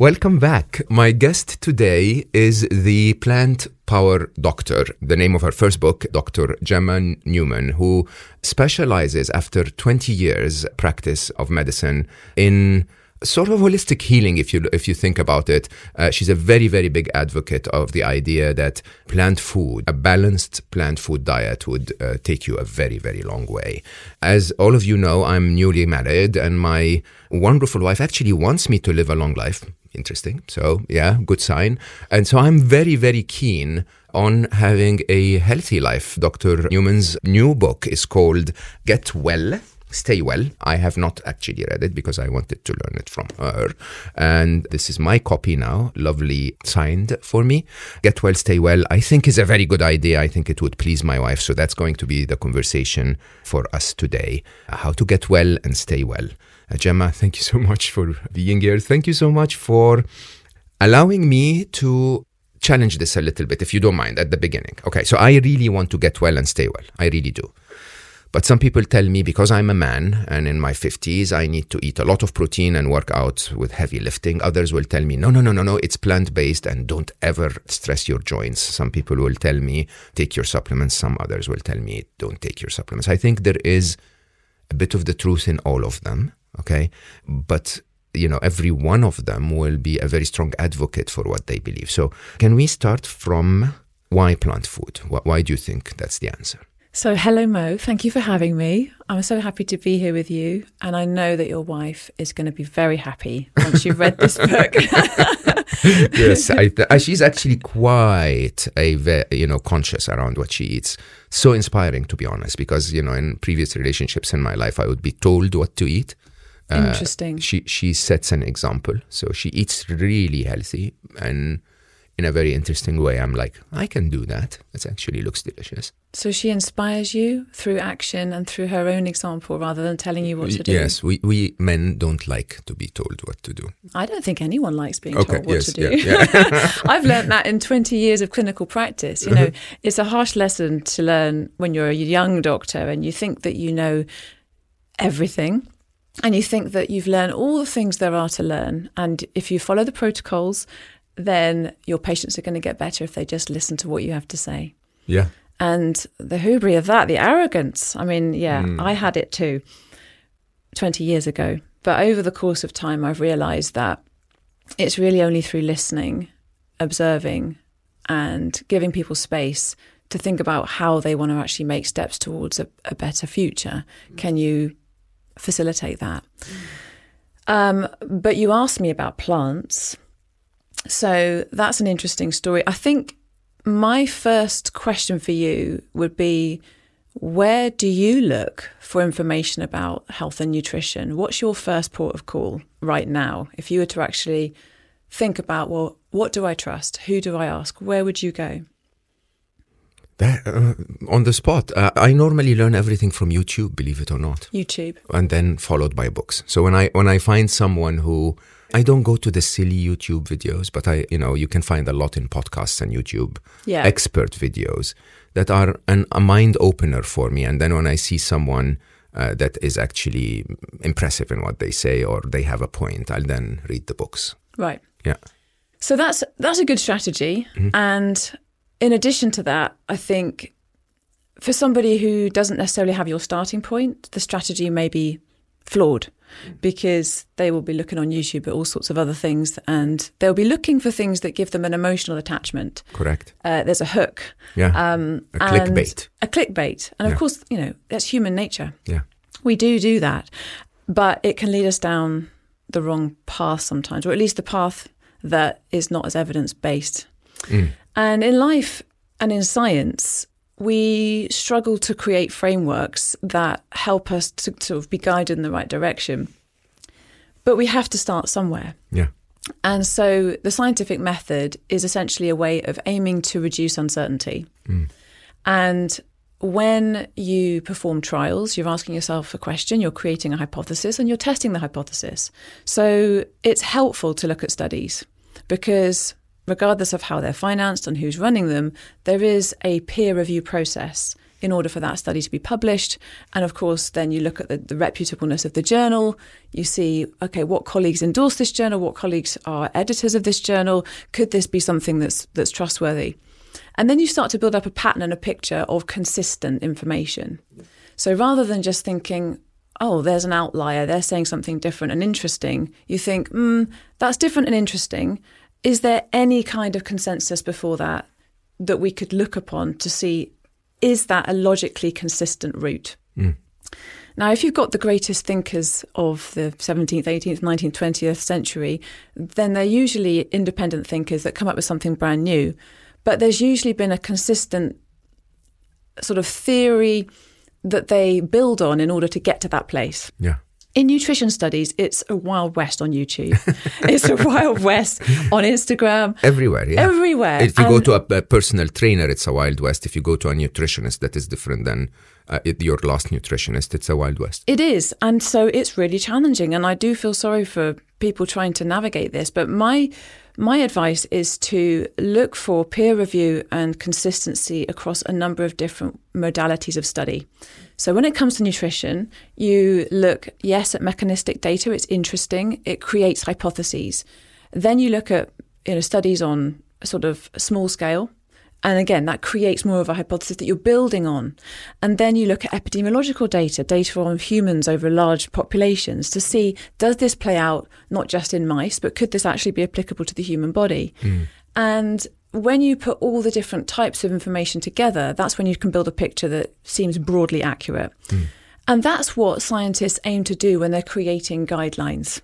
Welcome back. My guest today is the plant power doctor. The name of her first book, Dr. Gemma Newman, who specializes after 20 years practice of medicine in sort of holistic healing if you if you think about it uh, she's a very very big advocate of the idea that plant food a balanced plant food diet would uh, take you a very very long way as all of you know i'm newly married and my wonderful wife actually wants me to live a long life interesting. So, yeah, good sign. And so I'm very, very keen on having a healthy life. Dr. Newman's new book is called Get Well. Stay Well. I have not actually read it because I wanted to learn it from her. And this is my copy now, lovely signed for me. Get Well, Stay Well, I think is a very good idea. I think it would please my wife. So that's going to be the conversation for us today how to get well and stay well. Uh, Gemma, thank you so much for being here. Thank you so much for allowing me to challenge this a little bit, if you don't mind, at the beginning. Okay, so I really want to get well and stay well. I really do. But some people tell me because I'm a man and in my 50s, I need to eat a lot of protein and work out with heavy lifting. Others will tell me, no, no, no, no, no, it's plant based and don't ever stress your joints. Some people will tell me, take your supplements. Some others will tell me, don't take your supplements. I think there is a bit of the truth in all of them okay? But you know every one of them will be a very strong advocate for what they believe. So can we start from why plant food? Why do you think that's the answer? So hello mo. Thank you for having me. I'm so happy to be here with you and i know that your wife is going to be very happy once you've read this book. Yes I, she's actually quite a very, you know conscious around what she eats. So inspiring to be honest because you know in previous relationships in my life i would be told what to eat uh, Uh, interesting. She she sets an example. So she eats really healthy and in a very interesting way. I'm like, I can do that. It actually looks delicious. So she inspires you through action and through her own example rather than telling you what to do. Yes, we, we men don't like to be told what to do. I don't think anyone likes being okay, told what yes, to do. Yeah, yeah. I've learned that in 20 years of clinical practice. You know, it's a harsh lesson to learn when you're a young doctor and you think that you know everything and you think that you've learned all the things there are to learn. And if you follow the protocols, then your patients are going to get better if they just listen to what you have to say. Yeah. And the hubris of that, the arrogance. I mean, yeah, mm. I had it too 20 years ago. But over the course of time, I've realized that it's really only through listening, observing, and giving people space to think about how they want to actually make steps towards a, a better future. Can you facilitate that. Um, but you asked me about plants. So that's an interesting story. I think my first question for you would be where do you look for information about health and nutrition? What's your first port of call right now? If you were to actually think about, well, what do I trust? Who do I ask? Where would you go? That, uh, on the spot. Uh, I normally learn everything from YouTube, believe it or not. YouTube. And then followed by books. So when I when I find someone who I don't go to the silly YouTube videos, but I you know you can find a lot in podcasts and YouTube yeah. expert videos that are an, a mind opener for me. And then when I see someone uh, that is actually impressive in what they say or they have a point, I'll then read the books. Right. Yeah. So that's that's a good strategy, mm-hmm. and in addition to that, I think for somebody who doesn't necessarily have your starting point, the strategy may be flawed because they will be looking on YouTube at all sorts of other things and they'll be looking for things that give them an emotional attachment. Correct. Uh, there's a hook. Yeah. Um, a clickbait. A clickbait. And of course, you know, that's human nature. Yeah. We do do that. But it can lead us down the wrong path sometimes, or at least the path that is not as evidence based. Mm. And in life and in science, we struggle to create frameworks that help us to sort of be guided in the right direction. But we have to start somewhere. Yeah. And so the scientific method is essentially a way of aiming to reduce uncertainty. Mm. And when you perform trials, you're asking yourself a question, you're creating a hypothesis, and you're testing the hypothesis. So it's helpful to look at studies because, regardless of how they're financed and who's running them, there is a peer review process in order for that study to be published. And of course, then you look at the, the reputableness of the journal. You see, okay, what colleagues endorse this journal? What colleagues are editors of this journal? Could this be something that's that's trustworthy? And then you start to build up a pattern and a picture of consistent information. So rather than just thinking, oh, there's an outlier, they're saying something different and interesting, you think, hmm, that's different and interesting. Is there any kind of consensus before that that we could look upon to see is that a logically consistent route? Mm. Now, if you've got the greatest thinkers of the 17th, 18th, 19th, 20th century, then they're usually independent thinkers that come up with something brand new. But there's usually been a consistent sort of theory that they build on in order to get to that place. Yeah. In nutrition studies, it's a wild west on YouTube. it's a wild west on Instagram. Everywhere, yeah. Everywhere. If you go to a, a personal trainer, it's a wild west. If you go to a nutritionist, that is different than uh, it, your last nutritionist. It's a wild west. It is. And so it's really challenging. And I do feel sorry for people trying to navigate this. But my my advice is to look for peer review and consistency across a number of different modalities of study. So when it comes to nutrition, you look, yes, at mechanistic data, it's interesting, it creates hypotheses. Then you look at you know, studies on a sort of small scale, and again, that creates more of a hypothesis that you're building on. And then you look at epidemiological data, data on humans over large populations to see does this play out not just in mice, but could this actually be applicable to the human body? Hmm. And when you put all the different types of information together, that's when you can build a picture that seems broadly accurate. Hmm. And that's what scientists aim to do when they're creating guidelines.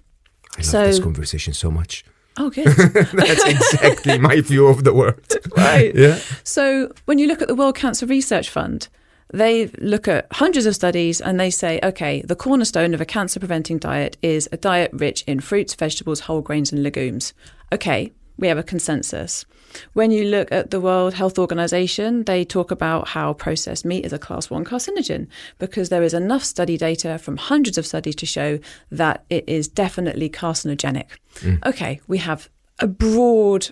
I love So- this conversation so much. Oh, good. That's exactly my view of the world. right. Yeah. So when you look at the World Cancer Research Fund, they look at hundreds of studies and they say, okay, the cornerstone of a cancer preventing diet is a diet rich in fruits, vegetables, whole grains, and legumes. Okay, we have a consensus. When you look at the World Health Organization, they talk about how processed meat is a class one carcinogen because there is enough study data from hundreds of studies to show that it is definitely carcinogenic. Mm. Okay, we have a broad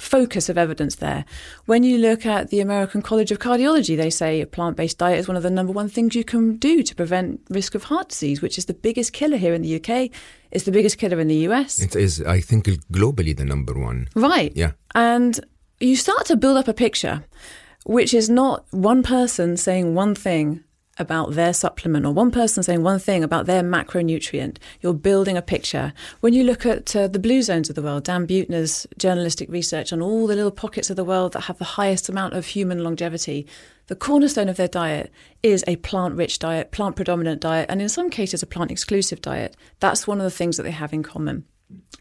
focus of evidence there. When you look at the American College of Cardiology, they say a plant based diet is one of the number one things you can do to prevent risk of heart disease, which is the biggest killer here in the UK. It's the biggest killer in the US. It is, I think, globally the number one. Right. Yeah. And you start to build up a picture, which is not one person saying one thing about their supplement or one person saying one thing about their macronutrient. You're building a picture. When you look at uh, the blue zones of the world, Dan Buettner's journalistic research on all the little pockets of the world that have the highest amount of human longevity, the cornerstone of their diet is a plant rich diet, plant predominant diet, and in some cases, a plant exclusive diet. That's one of the things that they have in common.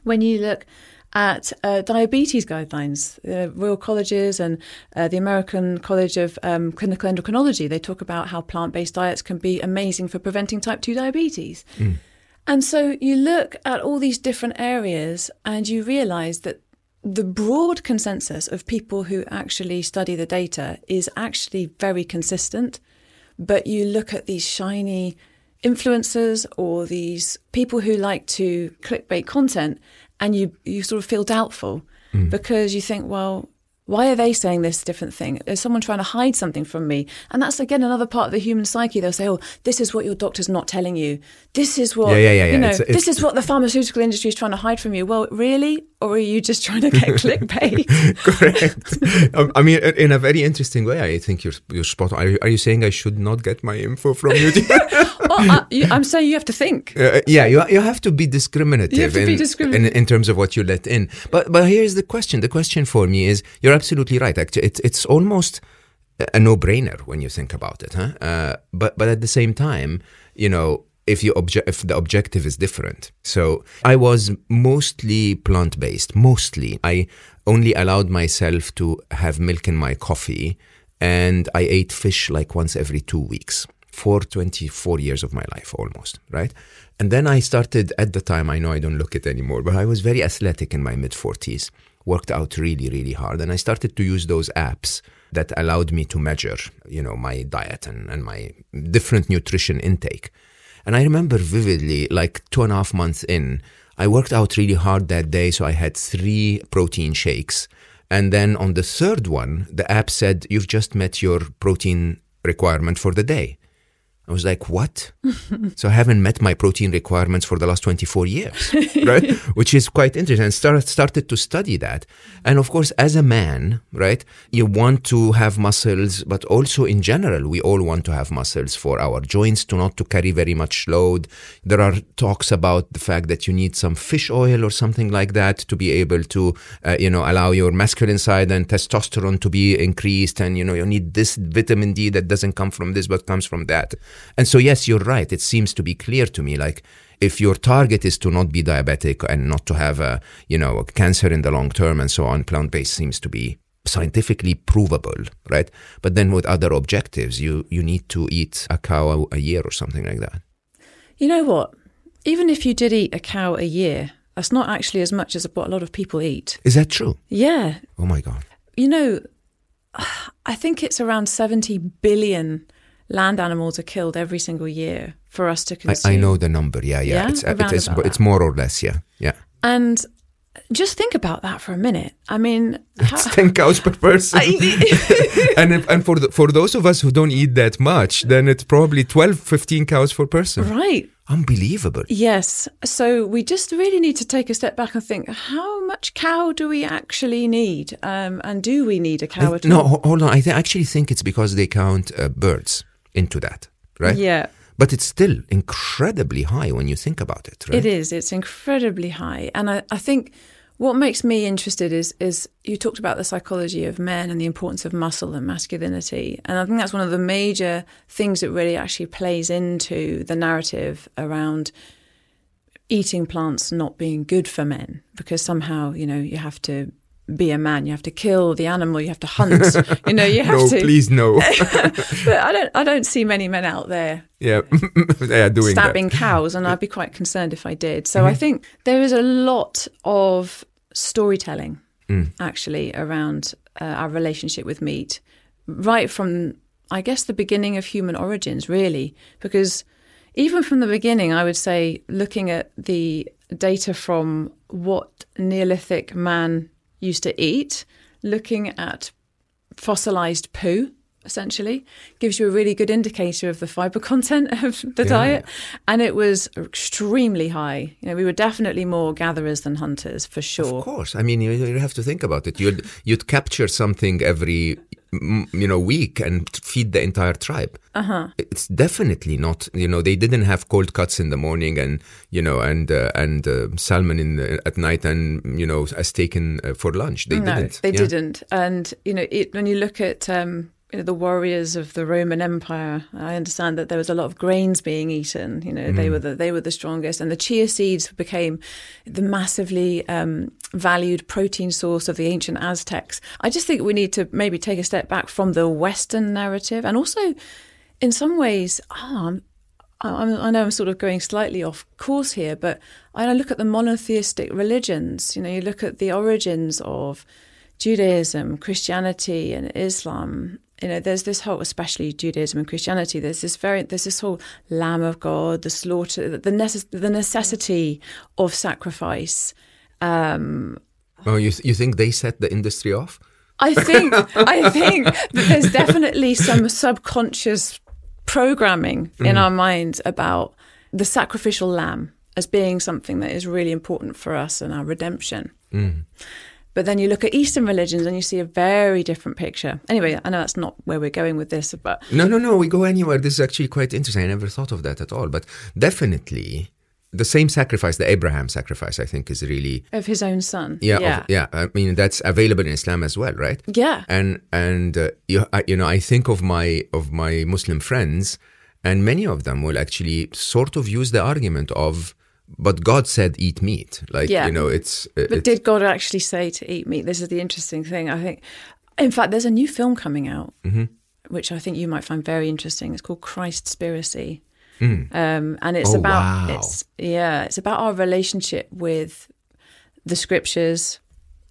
When you look at uh, diabetes guidelines, the Royal Colleges and uh, the American College of um, Clinical Endocrinology, they talk about how plant based diets can be amazing for preventing type 2 diabetes. And so you look at all these different areas and you realize that the broad consensus of people who actually study the data is actually very consistent. But you look at these shiny influencers or these people who like to clickbait content and you, you sort of feel doubtful because you think, well, why are they saying this different thing? Is someone trying to hide something from me? And that's again another part of the human psyche. They'll say, "Oh, this is what your doctor's not telling you. This is what Yeah, yeah, yeah, yeah. you know. It's- it's- this is what the pharmaceutical industry is trying to hide from you." Well, really, or are you just trying to get clickbait? Correct. Um, I mean, in a very interesting way, I think you're you're spot on. Are you, are you saying I should not get my info from YouTube? I, I'm saying you have to think. Uh, yeah, you, you have to be discriminative, You have to in, be discriminative. in, in terms of what you let in. But but here's the question. The question for me is, you're absolutely right. Actually, it's it's almost a no-brainer when you think about it, huh? Uh, but but at the same time, you know, if you obje- if the objective is different. So I was mostly plant-based. Mostly, I only allowed myself to have milk in my coffee, and I ate fish like once every two weeks for 24 years of my life almost, right? And then I started at the time, I know I don't look it anymore, but I was very athletic in my mid 40s, worked out really, really hard. And I started to use those apps that allowed me to measure, you know, my diet and, and my different nutrition intake. And I remember vividly, like two and a half months in, I worked out really hard that day. So I had three protein shakes. And then on the third one, the app said, You've just met your protein requirement for the day. I was like, what? so I haven't met my protein requirements for the last 24 years, right? Which is quite interesting. And start, started to study that. And of course, as a man, right, you want to have muscles, but also in general, we all want to have muscles for our joints to not to carry very much load. There are talks about the fact that you need some fish oil or something like that to be able to, uh, you know, allow your masculine side and testosterone to be increased. And, you know, you need this vitamin D that doesn't come from this, but comes from that. And so, yes, you're right. It seems to be clear to me like if your target is to not be diabetic and not to have a, you know, cancer in the long term and so on, plant based seems to be scientifically provable, right? But then with other objectives, you, you need to eat a cow a year or something like that. You know what? Even if you did eat a cow a year, that's not actually as much as what a lot of people eat. Is that true? Yeah. Oh my God. You know, I think it's around 70 billion land animals are killed every single year for us to consume. I, I know the number. Yeah, yeah. Yeah? It's, uh, it's, about it's more or less. Yeah, yeah. And just think about that for a minute. I mean, how, 10 cows per person. and if, and for the, for those of us who don't eat that much, then it's probably 12, 15 cows per person. right. Unbelievable. Yes. So we just really need to take a step back and think how much cow do we actually need? Um, and do we need a cow at no, all? ho- hold on. I th- actually think it's because they count uh, birds into that, right? Yeah. But it's still incredibly high when you think about it, right? It is. It's incredibly high. And I, I think what makes me interested is is you talked about the psychology of men and the importance of muscle and masculinity. And I think that's one of the major things that really actually plays into the narrative around eating plants not being good for men because somehow, you know, you have to be a man, you have to kill the animal, you have to hunt, you know, you have No, to please no. but I don't I don't see many men out there yeah, yeah, doing stabbing that. cows, and I'd be quite concerned if I did. So I think there is a lot of storytelling actually around uh, our relationship with meat, right from I guess the beginning of human origins, really, because even from the beginning, I would say looking at the data from what Neolithic man used to eat, looking at fossilized poo essentially gives you a really good indicator of the fiber content of the Yeah. diet and it was extremely high you know we were definitely more gatherers than hunters for sure Of course. I mean, you, you have to think about it. You'd you'd capture something every you know week and feed the entire tribe. Uh-huh. It's definitely not. You know, they didn't have cold cuts in the morning and you know and uh, and uh, salmon in the, at night and you know a steak in, uh, for lunch. They no didn't. they Yeah. didn't and you know it, when you look at um you know, the warriors of the Roman Empire. I understand that there was a lot of grains being eaten. You know, Mm. they were the they were the strongest, and the chia seeds became the massively um, valued protein source of the ancient Aztecs. I just think we need to maybe take a step back from the Western narrative, and also, in some ways, oh, I'm, I'm, I know I'm sort of going slightly off course here, but I look at the monotheistic religions. You know, you look at the origins of Judaism, Christianity, and Islam. You know, there's this whole, especially Judaism and Christianity. There's this very, there's this whole Lamb of God, the slaughter, the necess- the necessity of sacrifice. Um, Oh, you you think they set the industry off? I think I think that there's definitely some subconscious programming in our minds about the sacrificial lamb as being something that is really important for us and our redemption. But then you look at Eastern religions and you see a very different picture. Anyway, I know that's not where we're going with this, but No, no, no. We go anywhere. This is actually quite interesting. I never thought of that at all. But definitely, the same sacrifice, the Abraham sacrifice, I think, is really of his own son. yeah, yeah, of- yeah. I mean, that's available in Islam as well, right? Yeah. And and uh, you, I, you know, I think of my of my Muslim friends, and many of them will actually sort of use the argument of, but God said eat meat, like Yeah. you know, it's. uh, But it's did God actually say to eat meat? This is the interesting thing. I think, in fact, there's a new film coming out which I think you might find very interesting. It's called Christspiracy. Um, and it's Oh, about wow. it's yeah, it's about our relationship with the scriptures,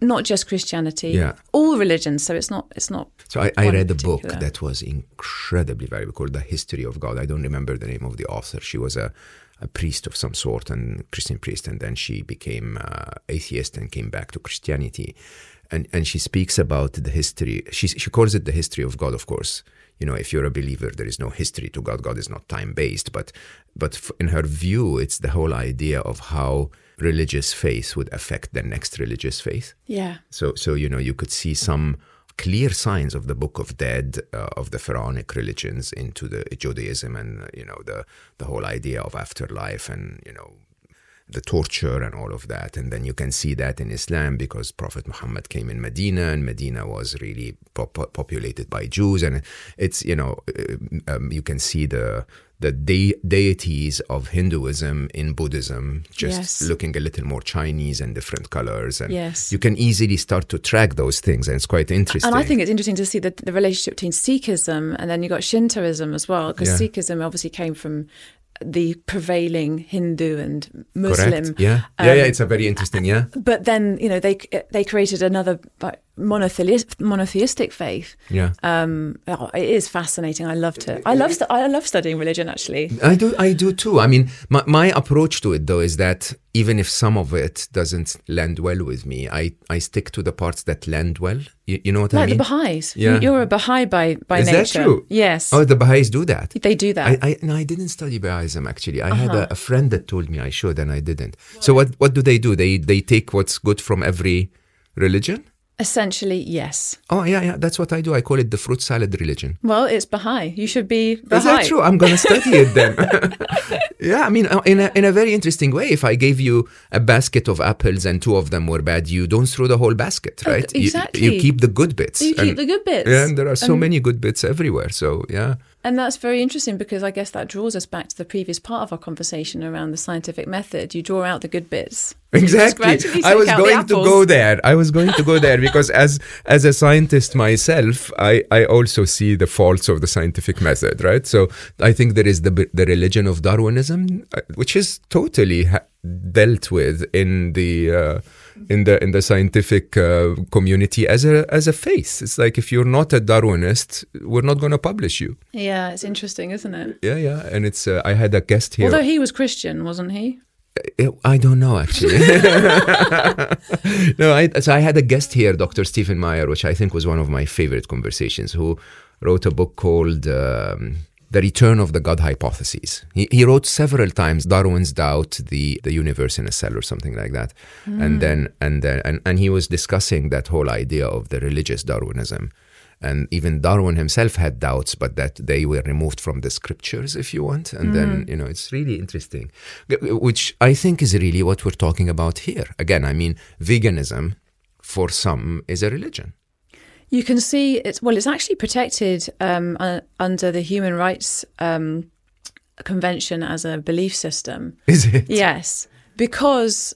not just Christianity, Yeah. all religions. So it's not it's not. So I, I read a book that was incredibly valuable called The History of God. I don't remember the name of the author. She was a, a priest of some sort and Christian priest, and then she became uh, atheist and came back to Christianity. And and she speaks about the history. She she calls it the history of God, of course. You know, if you're a believer, there is no history to God. God is not time based. But but in her view, it's the whole idea of how religious faith would affect the next religious faith. Yeah, So, so you know, you could see some clear signs of the Book of Dead uh, of the pharaonic religions into the Judaism, and you know the the whole idea of afterlife, and you know the torture and all of that. And then you can see that in Islam because Prophet Muhammad came in Medina, and Medina was really pop- populated by Jews, and it's you know uh, um, you can see the the de- deities of Hinduism in Buddhism just Yes. looking a little more Chinese and different colors, and Yes. you can easily start to track those things, and it's quite interesting. and I think it's interesting to see the, the relationship between Sikhism and then you got Shintoism as well, because Yeah. Sikhism obviously came from the prevailing Hindu and Correct. Muslim. Yeah, yeah, yeah. It's a very um, interesting. Yeah, But then you know they they created another monotheist, monotheistic faith. yeah. Um, oh, it is fascinating. I love to. I love. stu- I love studying religion. Actually, I do, I do too. I mean, my, my approach to it though is that even if some of it doesn't land well with me, I, I stick to the parts that land well. You, you know what I mean? like the Baha'is. Yeah. You're a Baha'i by by is nature. that true? Yes, Oh, the Baha'is do that. they do that. I, I no, I didn't study Bahaism actually. I had Uh-huh. a, a friend that told me I should, and I didn't. So what what do they do? They they take what's good from every religion. Essentially, yes. Oh yeah, yeah. That's what I do. I call it the fruit salad religion. Well, it's Baha'i. You should be Baha'i. Is that true? I'm going to study it then. yeah, I mean, uh, in a, in a very interesting way. If I gave you a basket of apples and two of them were bad, you don't throw the whole basket, right? You- exactly. You, keep the good bits. You keep and, the good bits. Yeah, and there are so many good bits everywhere. So yeah. And that's very interesting because I guess that draws us back to the previous part of our conversation around the scientific method. You draw out the good bits. Exactly. I was going to go there. I was going to go there because as as a scientist myself, I, I also see the faults of the scientific method, right? So I think there is the the religion of Darwinism, uh, which is totally ha- dealt with in the uh, in the in the scientific uh, community as a as a faith. It's like if you're not a Darwinist, we're not going to publish you. Yeah, it's interesting, isn't it? Yeah, yeah. And it's uh, I had a guest here. Although he was Christian, wasn't he? Uh, I don't know actually. no, I, so I had a guest here, Dr. Stephen Meyer, which I think was one of my favorite conversations, who wrote a book called um, The Return of the God Hypothesis. He, he wrote several times Darwin's doubt, the, the universe in a cell or something like that. And hmm. then and then and, and he was discussing that whole idea of the religious Darwinism. And even Darwin himself had doubts, but that they were removed from the scriptures, if you want. And then, hmm. you know, it's really interesting, which I think is really what we're talking about here. Again, I mean, veganism for some is a religion. You can see it's well. It's actually protected um, uh, under the Human Rights um, Convention as a belief system. Is it? Yes, because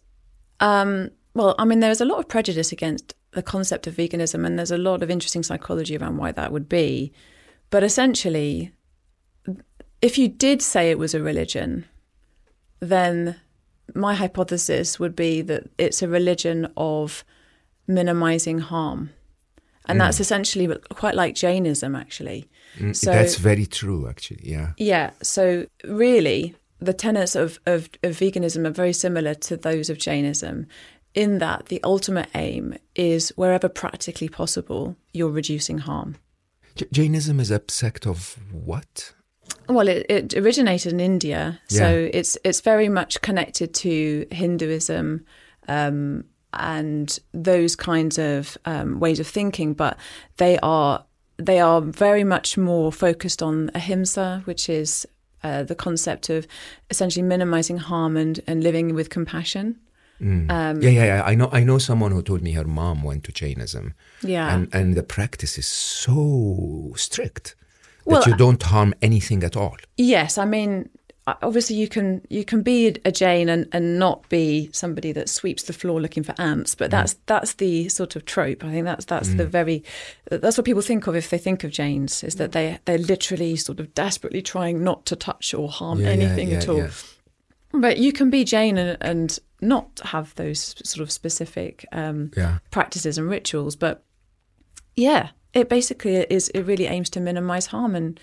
um, well, I mean, there's a lot of prejudice against the concept of veganism, and there's a lot of interesting psychology around why that would be. But essentially, if you did say it was a religion, then my hypothesis would be that it's a religion of minimizing harm. And that's essentially quite like Jainism, actually. So That's very true, actually. Yeah. yeah. So really, the tenets of, of, of veganism are very similar to those of Jainism, in that the ultimate aim is wherever practically possible, you're reducing harm. J- Jainism is a sect of what? Well, it, it originated in India, so Yeah. it's it's very much connected to Hinduism um, and those kinds of um, ways of thinking, but they are they are very much more focused on ahimsa, which is uh, the concept of essentially minimizing harm and, and living with compassion. Um, yeah, yeah, yeah. I know. I know someone who told me her mom went to Jainism, Yeah. and and the practice is so strict that Well, you don't harm anything at all. Yes, I mean, obviously you can you can be a Jain and, and not be somebody that sweeps the floor looking for ants, but mm. that's that's the sort of trope. I think that's that's the mm. very that's what people think of if they think of Jains is that mm. they they're literally sort of desperately trying not to touch or harm Yeah, yeah, anything yeah, at all. yeah. But you can be Jain and, and not have those sort of specific um, Yeah. practices and rituals. But yeah, it basically is. It really aims to minimise harm and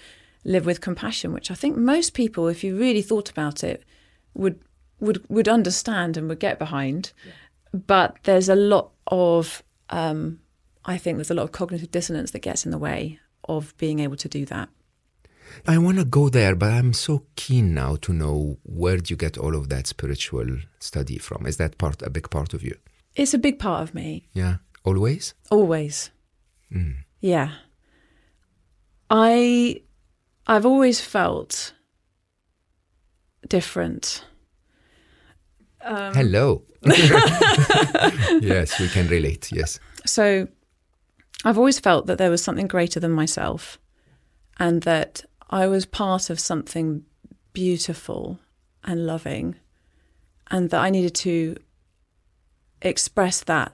live with compassion, which I think most people, if you really thought about it, would would would understand and would get behind. But there's a lot of, um, I think, there's a lot of cognitive dissonance that gets in the way of being able to do that. I want to go there, but I'm so keen now to know where do you get all of that spiritual study from? Is that part a big part of you? It's a big part of me. Yeah, always. Always. Yeah. I I've always felt different. Um, Hello. yes, we can relate. Yes. So I've always felt that there was something greater than myself and that I was part of something beautiful and loving and that I needed to express that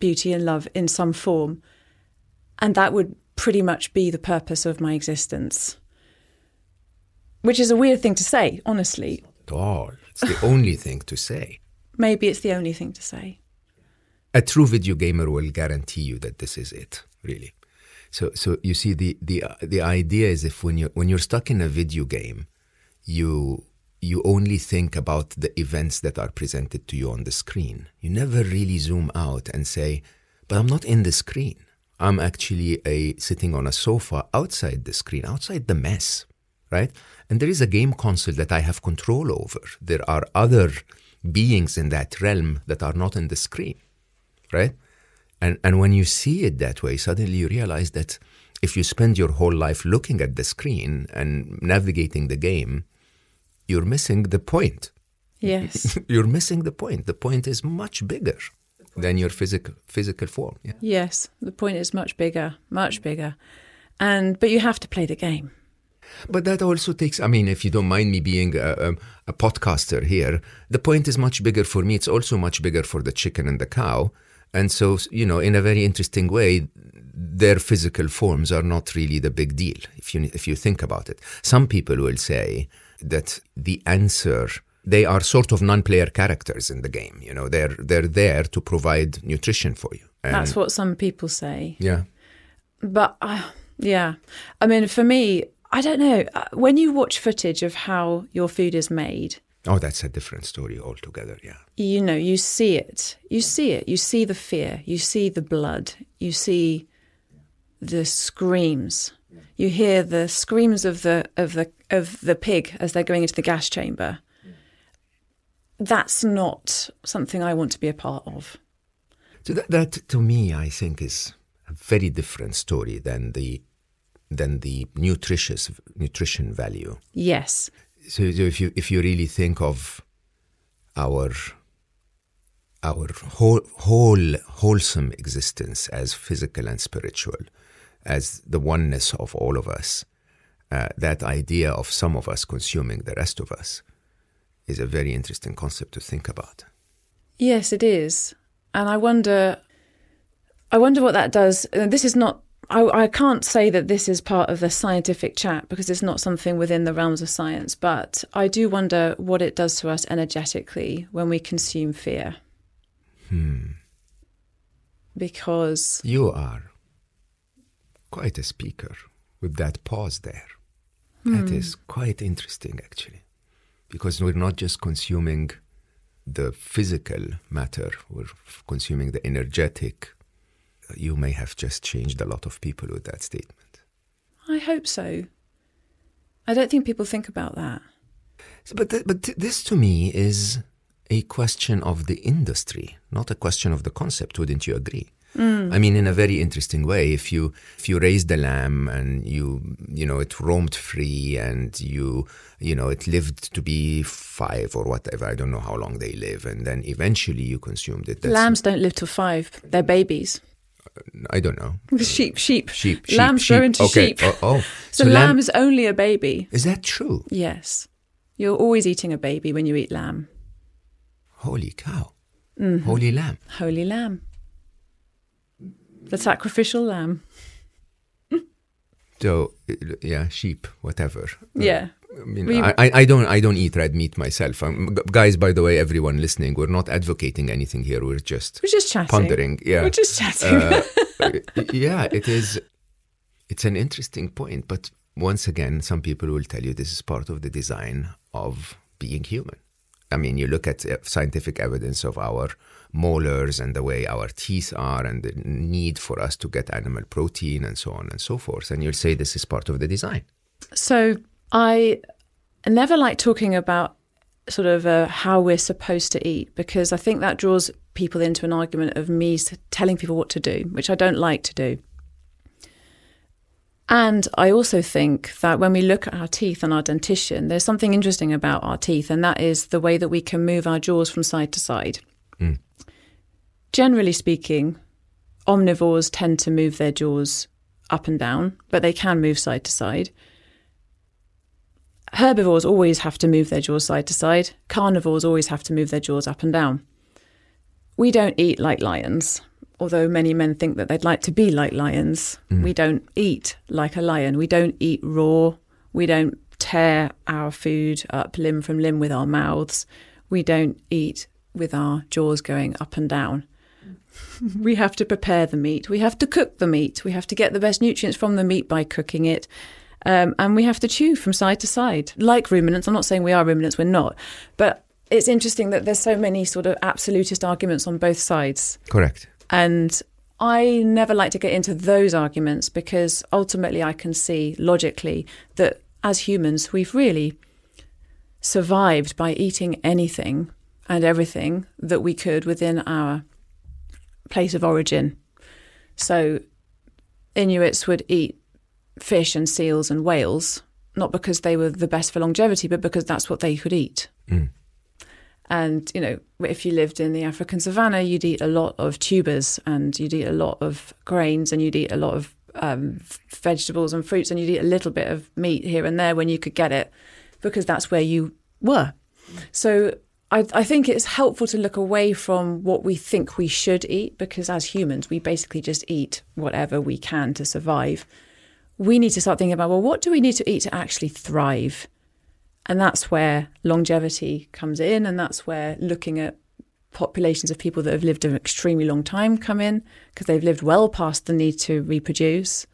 beauty and love in some form and that would pretty much be the purpose of my existence which is a weird thing to say honestly At all. It's the only thing to say. maybe it's the only thing to say A true video gamer will guarantee you that this is it, really. So, so you see, the the the idea is if when you when you're stuck in a video game, you you only think about the events that are presented to you on the screen. You never really zoom out and say, "But I'm not in the screen. I'm actually a sitting on a sofa outside the screen, outside the mess." right? And there is a game console that I have control over. There are other beings in that realm that are not in the screen, right? And and when you see it that way, suddenly you realize that if you spend your whole life looking at the screen and navigating the game, you're missing the point. yes you're missing the point. The point is much bigger than your physical physical form. Yeah. Yes, the point is much bigger, much bigger. And but you have to play the game. But that also takes, I mean, if you don't mind me being a, a, a podcaster here, the point is much bigger for me. It's also much bigger for the chicken and the cow. And so, you know, in a very interesting way, their physical forms are not really the big deal if you, if you think about it. Some people will say that the answer, they are sort of non player characters in the game. You know, they're, they're there to provide nutrition for you. And That's what some people say. Yeah. But uh, yeah, I mean, for me, I don't know. Uh, When you watch footage of how your food is made, Oh, that's a different story altogether. Yeah. you know, you see it. You see it. You see the fear. You see the blood. You see the screams. You hear the screams of the of the of the pig as they're going into the gas chamber. That's not something I want to be a part of. So that, that to me, I think, is a very different story than the than the nutritious nutrition value. Yes. So, so if you if you really think of our our whole, whole wholesome existence as physical and spiritual, as the oneness of all of us, uh, that idea of some of us consuming the rest of us is a very interesting concept to think about. Yes, it is. And I wonder I wonder what that does. And this is not I, I can't say that this is part of the scientific chat because it's not something within the realms of science, but I do wonder what it does to us energetically when we consume fear. Hmm. Because You are quite a speaker with that pause there. That is quite interesting, actually, because we're not just consuming the physical matter, we're consuming the energetic. Uh, you may have just changed a lot of people with that statement. I hope so. I don't think people think about that. So, but th- but th- this to me is a question of the industry, not a question of the concept. Wouldn't you agree? Mm. I mean, in a very interesting way, if you if you raised a lamb and you you know it roamed free and you you know it lived to be five or whatever, I don't know how long they live, and then eventually you consumed it. That's, Lambs don't live to five. They're babies. Uh, I don't know. Sheep, sheep. Sheep. sheep Lambs sheep. grow into okay. sheep. Oh, oh. So, lamb- lamb is only a baby. is that true? Yes. You're always eating a baby when you eat lamb. Holy cow. Mm-hmm. Holy lamb. Holy lamb. The sacrificial lamb. So, uh, yeah, sheep, whatever. Yeah. I mean, We- I, I don't I don't eat red meat myself. Um, g- guys, by the way, everyone listening, we're not advocating anything here. We're just We're just chatting. pondering. Yeah, We're just chatting. Uh, yeah, it is. It's an interesting point, but once again, some people will tell you this is part of the design of being human. I mean, you look at uh, scientific evidence of our molars and the way our teeth are, and the need for us to get animal protein and so on and so forth, and you'll say this is part of the design. So I never like talking about sort of uh, how we're supposed to eat because I think that draws people into an argument of me telling people what to do, which I don't like to do. And I also think that when we look at our teeth and our dentition, there's something interesting about our teeth, and that is the way that we can move our jaws from side to side. Generally speaking, omnivores tend to move their jaws up and down, but they can move side to side. Herbivores always have to move their jaws side to side. Carnivores always have to move their jaws up and down. We don't eat like lions, although many men think that they'd like to be like lions. Mm. We don't eat like a lion. We don't eat raw. We don't tear our food up limb from limb with our mouths. We don't eat with our jaws going up and down. we have to prepare the meat. We have to cook the meat. We have to get the best nutrients from the meat by cooking it. Um, and we have to chew from side to side, like ruminants. I'm not saying we are ruminants, we're not. But it's interesting that there's so many sort of absolutist arguments on both sides. Correct. And I never like to get into those arguments because ultimately I can see logically that as humans, we've really survived by eating anything and everything that we could within our place of origin. So Inuits would eat fish and seals and whales, not because they were the best for longevity, but because that's what they could eat. And, you know, if you lived in the African savannah, you'd eat a lot of tubers and you'd eat a lot of grains and you'd eat a lot of um, vegetables and fruits and you'd eat a little bit of meat here and there when you could get it because that's where you were. So I, I think it's helpful to look away from what we think we should eat because as humans, we basically just eat whatever we can to survive. We need to start thinking about, well, what do we need to eat to actually thrive? And that's where longevity comes in, and that's where looking at populations of people that have lived an extremely long time come in because they've lived well past the need to reproduce.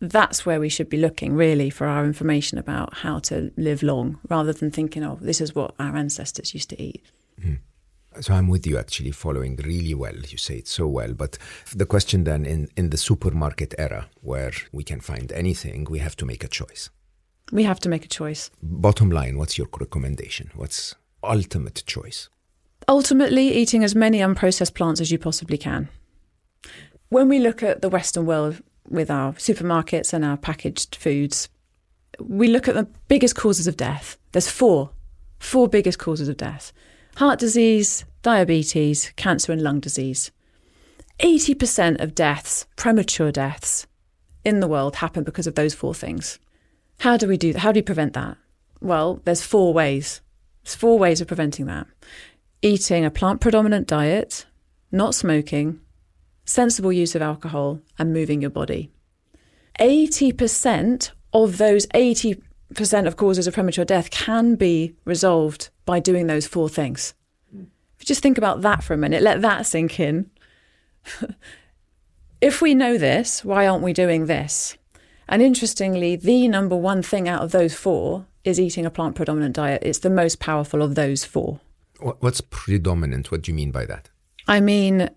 That's where we should be looking really for our information about how to live long rather than thinking, oh, this is what our ancestors used to eat. Hmm. So I'm with you actually following really well. You say it so well. But the question then in, in the supermarket era where we can find anything, we have to make a choice. We have to make a choice. Bottom line, what's your recommendation? What's ultimate choice? Ultimately, eating as many unprocessed plants as you possibly can. When we look at the Western world with our supermarkets and our packaged foods, we look at the biggest causes of death. There's four, four biggest causes of death heart disease, diabetes, cancer, and lung disease. 80% of deaths, premature deaths in the world, happen because of those four things. How do we do that? How do we prevent that? Well, there's four ways. There's four ways of preventing that eating a plant predominant diet, not smoking, sensible use of alcohol, and moving your body. 80% of those 80% of causes of premature death can be resolved by doing those four things. If you just think about that for a minute, let that sink in. if we know this, why aren't we doing this? And interestingly, the number one thing out of those four is eating a plant predominant diet. It's the most powerful of those four. What's predominant? What do you mean by that? I mean,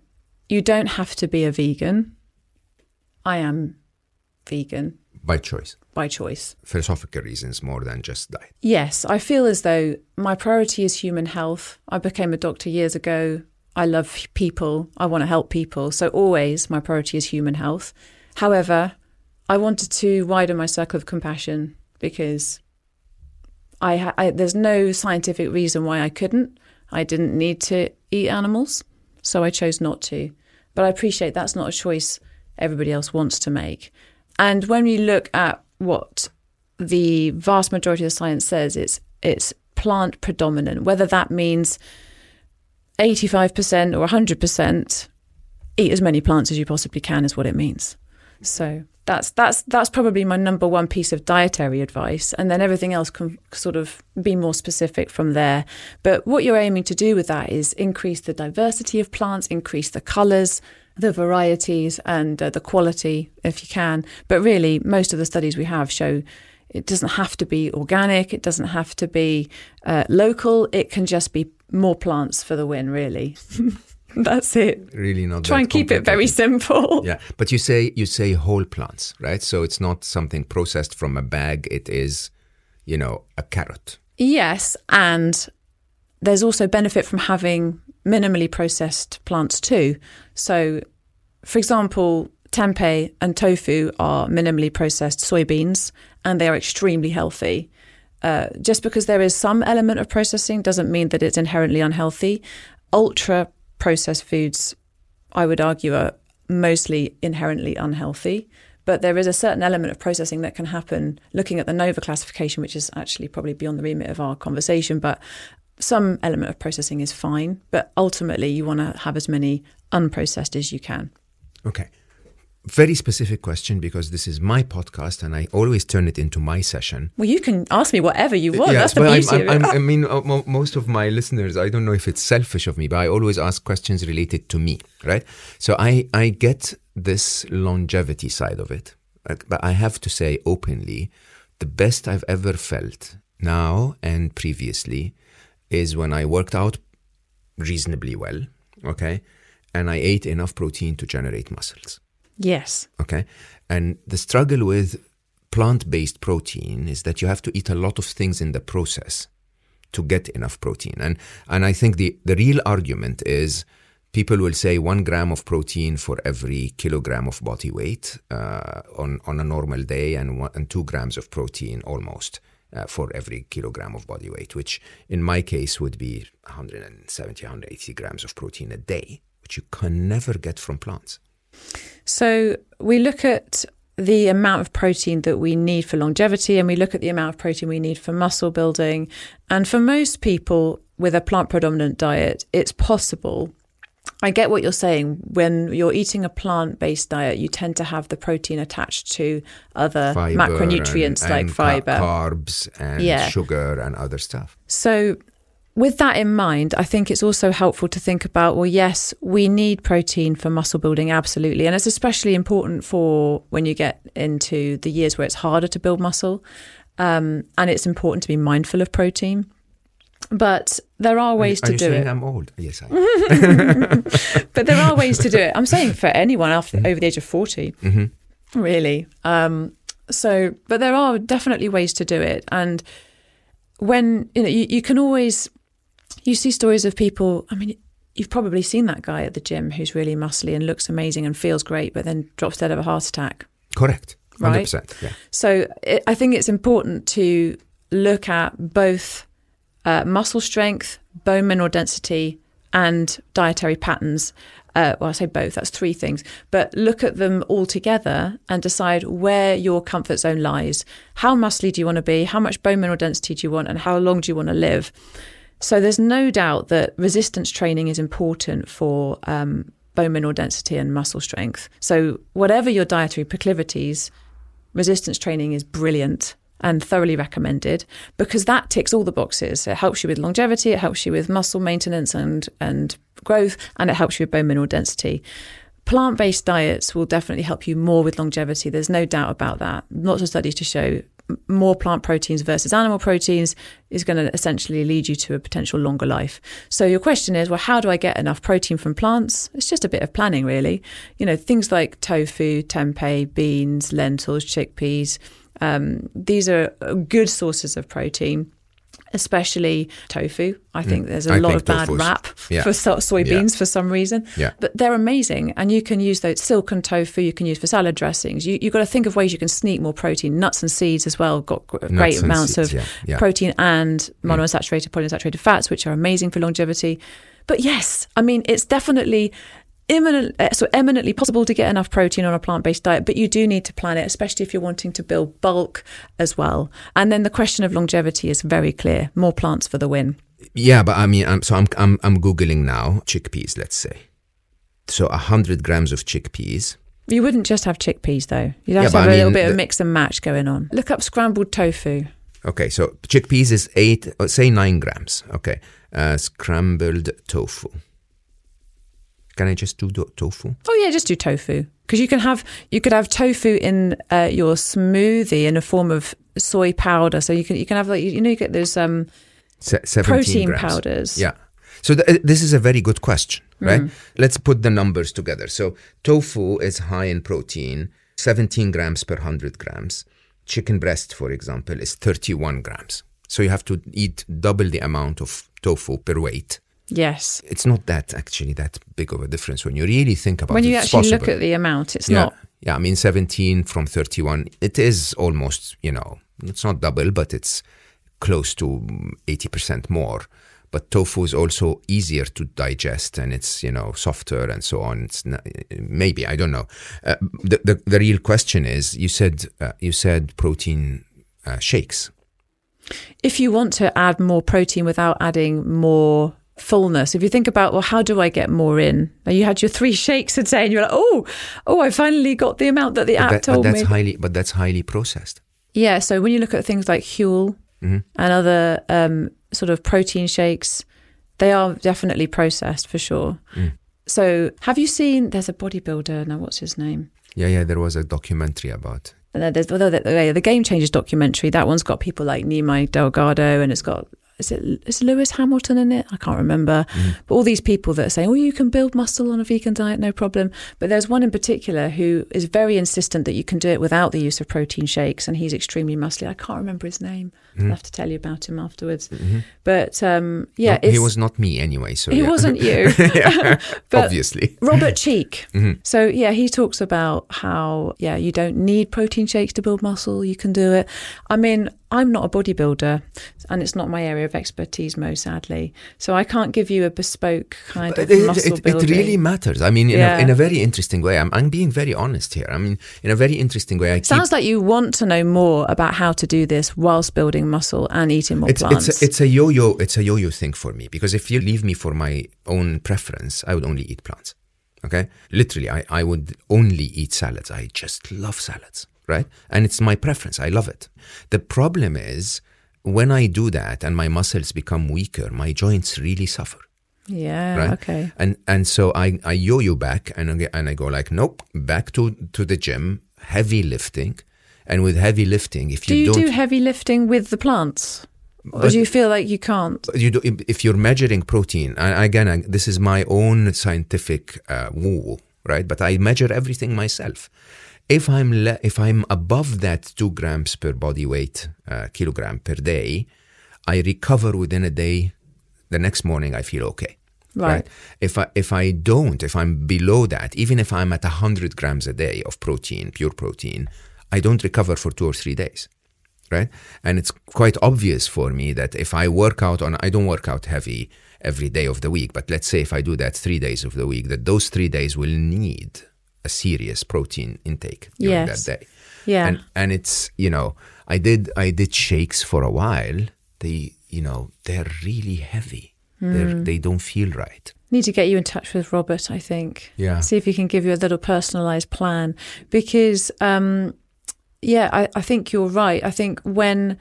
you don't have to be a vegan. I am vegan By choice. by choice. Philosophical reasons more than just diet. Yes, I feel as though my priority is human health. I became a doctor years ago. I love people. I want to help people. So always my priority is human health. However, I wanted to widen my circle of compassion because I, I there's no scientific reason why I couldn't. I didn't need to eat animals, so I chose not to. But I appreciate that's not a choice everybody else wants to make. And when we look at what the vast majority of science says, it's it's plant predominant, whether that means 85% or 100%, eat as many plants as you possibly can is what it means. So that's that's that's probably my number one piece of dietary advice and then everything else can sort of be more specific from there. But what you're aiming to do with that is increase the diversity of plants increase the colors the varieties and uh, the quality if you can. But really most of the studies we have show it doesn't have to be organic it doesn't have to be uh, local it can just be more plants for the win really That's it. Really not. Try and keep it very simple. Yeah, but you say you say whole plants, right? So it's not something processed from a bag. It is, you know, a carrot. Yes, and there's also benefit from having minimally processed plants too. So, for example, tempeh and tofu are minimally processed soybeans, and they are extremely healthy. Uh, just because there is some element of processing doesn't mean that it's inherently unhealthy. Ultra processed foods, I would argue, are mostly inherently unhealthy. But there is a certain element of processing that can happen looking at the NOVA classification, which is actually probably beyond the remit of our conversation. But some element of processing is fine. But ultimately, you want to have as many unprocessed as you can. Okay very specific question because this is my podcast and I always turn it into my session. Well, you can ask me whatever you want. Yes, That's the beauty I'm, I'm, i mean, uh, most of my listeners, I don't know if it's selfish of me, but I always ask questions related to me, right? So I, I get this longevity side of it. But I have to say openly, the best I've ever felt now and previously is when I worked out reasonably well, okay? And I ate enough protein to generate muscles. Yes. Okay. And the struggle with plant based protein is that you have to eat a lot of things in the process to get enough protein. And, and I think the, the real argument is people will say one gram of protein for every kilogram of body weight uh, on, on a normal day and, one, and two grams of protein almost. Uh, for every kilogram of body weight, which in my case would be 170, 180 grams of protein a day, which you can never get from plants. So we look at the amount of protein that we need for longevity and we look at the amount of protein we need for muscle building. And for most people with a plant predominant diet, it's possible. I get what you're saying. When you're eating a plant based diet, you tend to have the protein attached to other fiber macronutrients and, like and fiber, carbs, and yeah. sugar, and other stuff. So with that in mind, I think it's also helpful to think about well, yes, we need protein for muscle building, absolutely. And it's especially important for when you get into the years where it's harder to build muscle. Um, and it's important to be mindful of protein. But there are ways are, to do it. I'm old. Yes, I but there are ways to do it. I'm saying for anyone after mm-hmm. over the age of 40, mm-hmm. really. Um, so, but there are definitely ways to do it. And when, you know, you, you can always you see stories of people, I mean, you've probably seen that guy at the gym who's really muscly and looks amazing and feels great, but then drops dead of a heart attack. Correct. 100%. Right? Yeah. So it, I think it's important to look at both uh, muscle strength, bone mineral density, and dietary patterns. Uh, well, I say both, that's three things, but look at them all together and decide where your comfort zone lies. How muscly do you want to be? How much bone mineral density do you want? And how long do you want to live? So there's no doubt that resistance training is important for um, bone mineral density and muscle strength. So whatever your dietary proclivities, resistance training is brilliant and thoroughly recommended because that ticks all the boxes. It helps you with longevity, it helps you with muscle maintenance and and growth, and it helps you with bone mineral density. Plant based diets will definitely help you more with longevity. There's no doubt about that. Lots of studies to show more plant proteins versus animal proteins is going to essentially lead you to a potential longer life. So your question is, well, how do I get enough protein from plants? It's just a bit of planning, really. You know, things like tofu, tempeh, beans, lentils, chickpeas. Um, these are good sources of protein especially tofu. I mm. think mm. there's a I lot of bad rap yeah. for so- soybeans yeah. for some reason. Yeah. But they're amazing. And you can use those silken tofu, you can use for salad dressings. You, have got to think of ways you can sneak more protein. Nuts and seeds as well got great amounts seeds, of yeah. protein and monounsaturated, mm. polyunsaturated fats, which are amazing for longevity. But yes, I mean, it's definitely imminent, uh, so eminently possible to get enough protein on a plant-based diet, but you do need to plan it, especially if you're wanting to build bulk as well. And then the question of longevity is very clear: more plants for the win. Yeah, but I mean, I'm, so I'm, I'm, I'm Googling now chickpeas, let's say. So 100 grams of chickpeas. You wouldn't just have chickpeas though. You'd have Yeah, to have I a little mean, bit the- of mix and match going on. Look up scrambled tofu. Okay, so chickpeas is eight, uh, say nine grams. Okay, uh, scrambled tofu. Can I just do do- tofu? Oh yeah, just do tofu because you can have you could have tofu in uh, your smoothie in a form of soy powder. So you can you can have like you know you get those um Se- protein grams. powders. Yeah. So th- this is a very good question, right? Let's put the numbers together. So tofu is high in protein, 17 grams per 100 grams. Chicken breast, for example, is 31 grams. So you have to eat double the amount of tofu per weight. Yes. It's not that actually that big of a difference when you really think about When it. When you actually look at the amount, it's yeah. not. Yeah, I mean 17 from 31. It is almost, you know, it's not double, but it's close to mm, 80% more. But tofu is also easier to digest and it's, you know, softer and so on. It's not, maybe, I don't know. Uh, the, the, the real question is you said, uh, you said protein uh, shakes. If you want to add more protein without adding more fullness, if you think about, well, how do I get more in? Now you had your three shakes a day and you're like, oh, oh, I finally got the amount that the But, app that- but told that's me. highly, but that's highly processed. Yeah. So when you look at things like Huel Mm-hmm. and other um, sort of protein shakes, they are definitely processed for sure. Mm. So have you seen? There's a bodybuilder now. What's his name? Yeah, yeah, there was a documentary about. And there's the, the Game Changers documentary. That one's got people like Nimai Delgado, and it's got is it is Lewis Hamilton in it? I can't remember. But all these people that are saying, "Oh, you can build muscle on a vegan diet, no problem." But there's one in particular who is very insistent that you can do it without the use of protein shakes, and he's extremely muscly. I can't remember his name. I'll have to tell you about him afterwards. But um, yeah, No, he was not me anyway, so he yeah. wasn't you. But- obviously. Robert Cheeke. Mm-hmm. So yeah, he talks about how yeah you don't need protein shakes to build muscle. You can do it. I mean, I'm not a bodybuilder, and it's not my area of expertise, most sadly. So I can't give you a bespoke kind of It, it- muscle it- it really matters. I mean, in, Yeah. a, in a very interesting way. I'm, I'm being very honest here. I mean, in a very interesting way. I keep, Sounds like you want to know more about how to do this whilst building muscle and eating more it's plants. it's a, it's a yo-yo. It's a yo-yo thing for me because if you leave me for my own preference, I would only eat plants. Okay, literally, I, I would only eat salads. I just love salads, right? And it's my preference. I love it. The problem is when I do that and my muscles become weaker, my joints really suffer. yeah. right? Okay. And and so I, I yo-yo back and I, and I go like, nope, back to, to the gym, heavy lifting. And with heavy lifting, if Do you, do heavy lifting with the plants, or do you feel like you can't? you do, if you're measuring protein, and again, I, this is my own scientific uh, woo, right? But I measure everything myself. If I'm le- if I'm above that two grams per body weight uh, kilogram per day, I recover within a day. The next morning, I feel okay. Right. If I if I don't, if I'm below that, even if I'm at hundred grams a day of protein, pure protein, I don't recover for two or three days right? And it's quite obvious for me that if I work out on, I don't work out heavy every day of the week, but let's say if I do that three days of the week, that those three days will need a serious protein intake during Yes. that day. Yeah. And and it's you know I did I did shakes for a while. They you know they're really heavy. They're, Hmm. they don't feel right. Need to get you in touch with Robert, I think. Yeah. See if he can give you a little personalized plan. Because, um, yeah, I, I think you're right. I think when,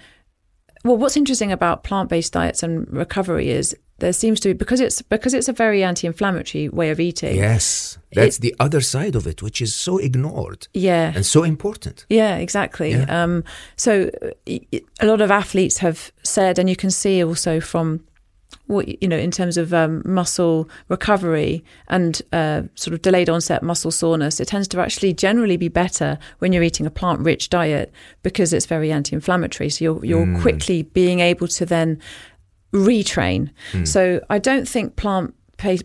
well, what's interesting about plant based diets and recovery is there seems to be, because it's, because it's a very anti inflammatory way of eating. Yes, that's the other side of it, which is so ignored Yeah. and so important. Yeah, exactly. Yeah. Um, so a lot of athletes have said, and you can see also from what you know in terms of um, muscle recovery and uh, sort of delayed onset muscle soreness, it tends to actually generally be better when you're eating a plant-rich diet because it's very anti-inflammatory. So you're you're quickly being able to then retrain. Hmm. So I don't think plant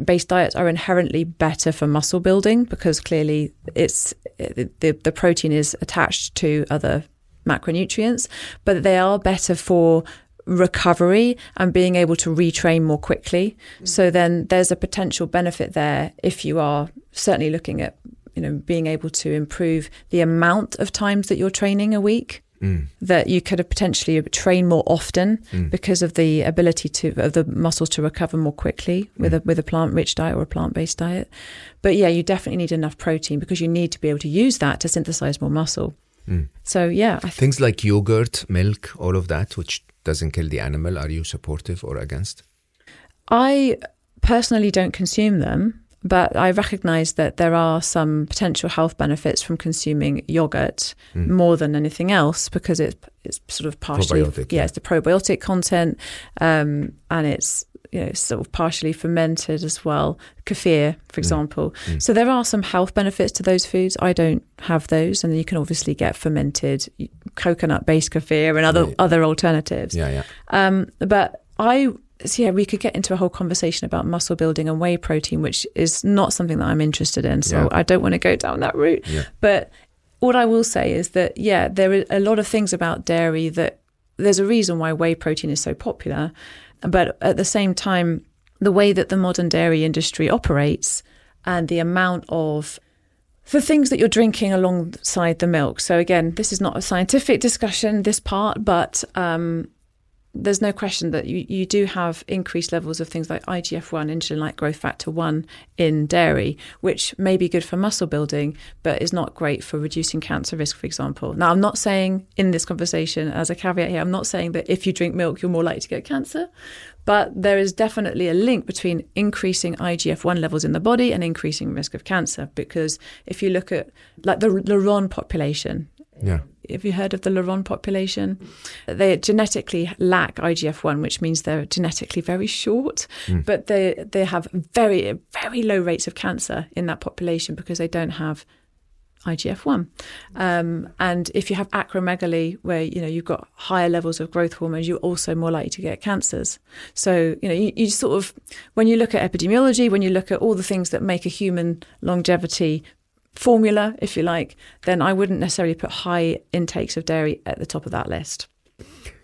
based diets are inherently better for muscle building because clearly it's the the protein is attached to other macronutrients, but they are better for recovery and being able to retrain more quickly. Hmm. So then there's a potential benefit there if you are certainly looking at you know being able to improve the amount of times that you're training a week. Mm. That you could have potentially train more often because of the ability to of the muscles to recover more quickly with a with a plant rich diet or a plant based diet. But yeah, you definitely need enough protein because you need to be able to use that to synthesize more muscle. So yeah, I Things like yogurt, milk, all of that, which doesn't kill the animal, are you supportive or against? I personally don't consume them, but I recognize that there are some potential health benefits from consuming yogurt more than anything else because it's it's sort of partially Probiotic, yeah, yeah. it's the probiotic content um, and it's you know sort of partially fermented as well. Kefir for example. So there are some health benefits to those foods. I don't have those and you can obviously get fermented coconut based kefir and other Yeah. other alternatives. Yeah, yeah. um, but I, so yeah, we could get into a whole conversation about muscle building and whey protein, which is not something that I'm interested in. So Yeah. I don't want to go down that route. Yeah. But what I will say is that, yeah, there are a lot of things about dairy that there's a reason why whey protein is so popular. But at the same time, the way that the modern dairy industry operates and the amount of the things that you're drinking alongside the milk. So again, this is not a scientific discussion, this part, but um, there's no question that you, you do have increased levels of things like IGF-1, insulin-like growth factor 1 in dairy, which may be good for muscle building, but is not great for reducing cancer risk, for example. Now, I'm not saying in this conversation, as a caveat here, I'm not saying that if you drink milk, you're more likely to get cancer, but there is definitely a link between increasing IGF-1 levels in the body and increasing risk of cancer. Because if you look at like the Laron population, Yeah. have you heard of the Laron population? They genetically lack IGF one, which means they're genetically very short, but they they have very very low rates of cancer in that population because they don't have IGF one. Um, and if you have acromegaly, where you know you've got higher levels of growth hormones, you're also more likely to get cancers. So you know you, you sort of when you look at epidemiology, when you look at all the things that make a human longevity formula, if you like, then I wouldn't necessarily put high intakes of dairy at the top of that list.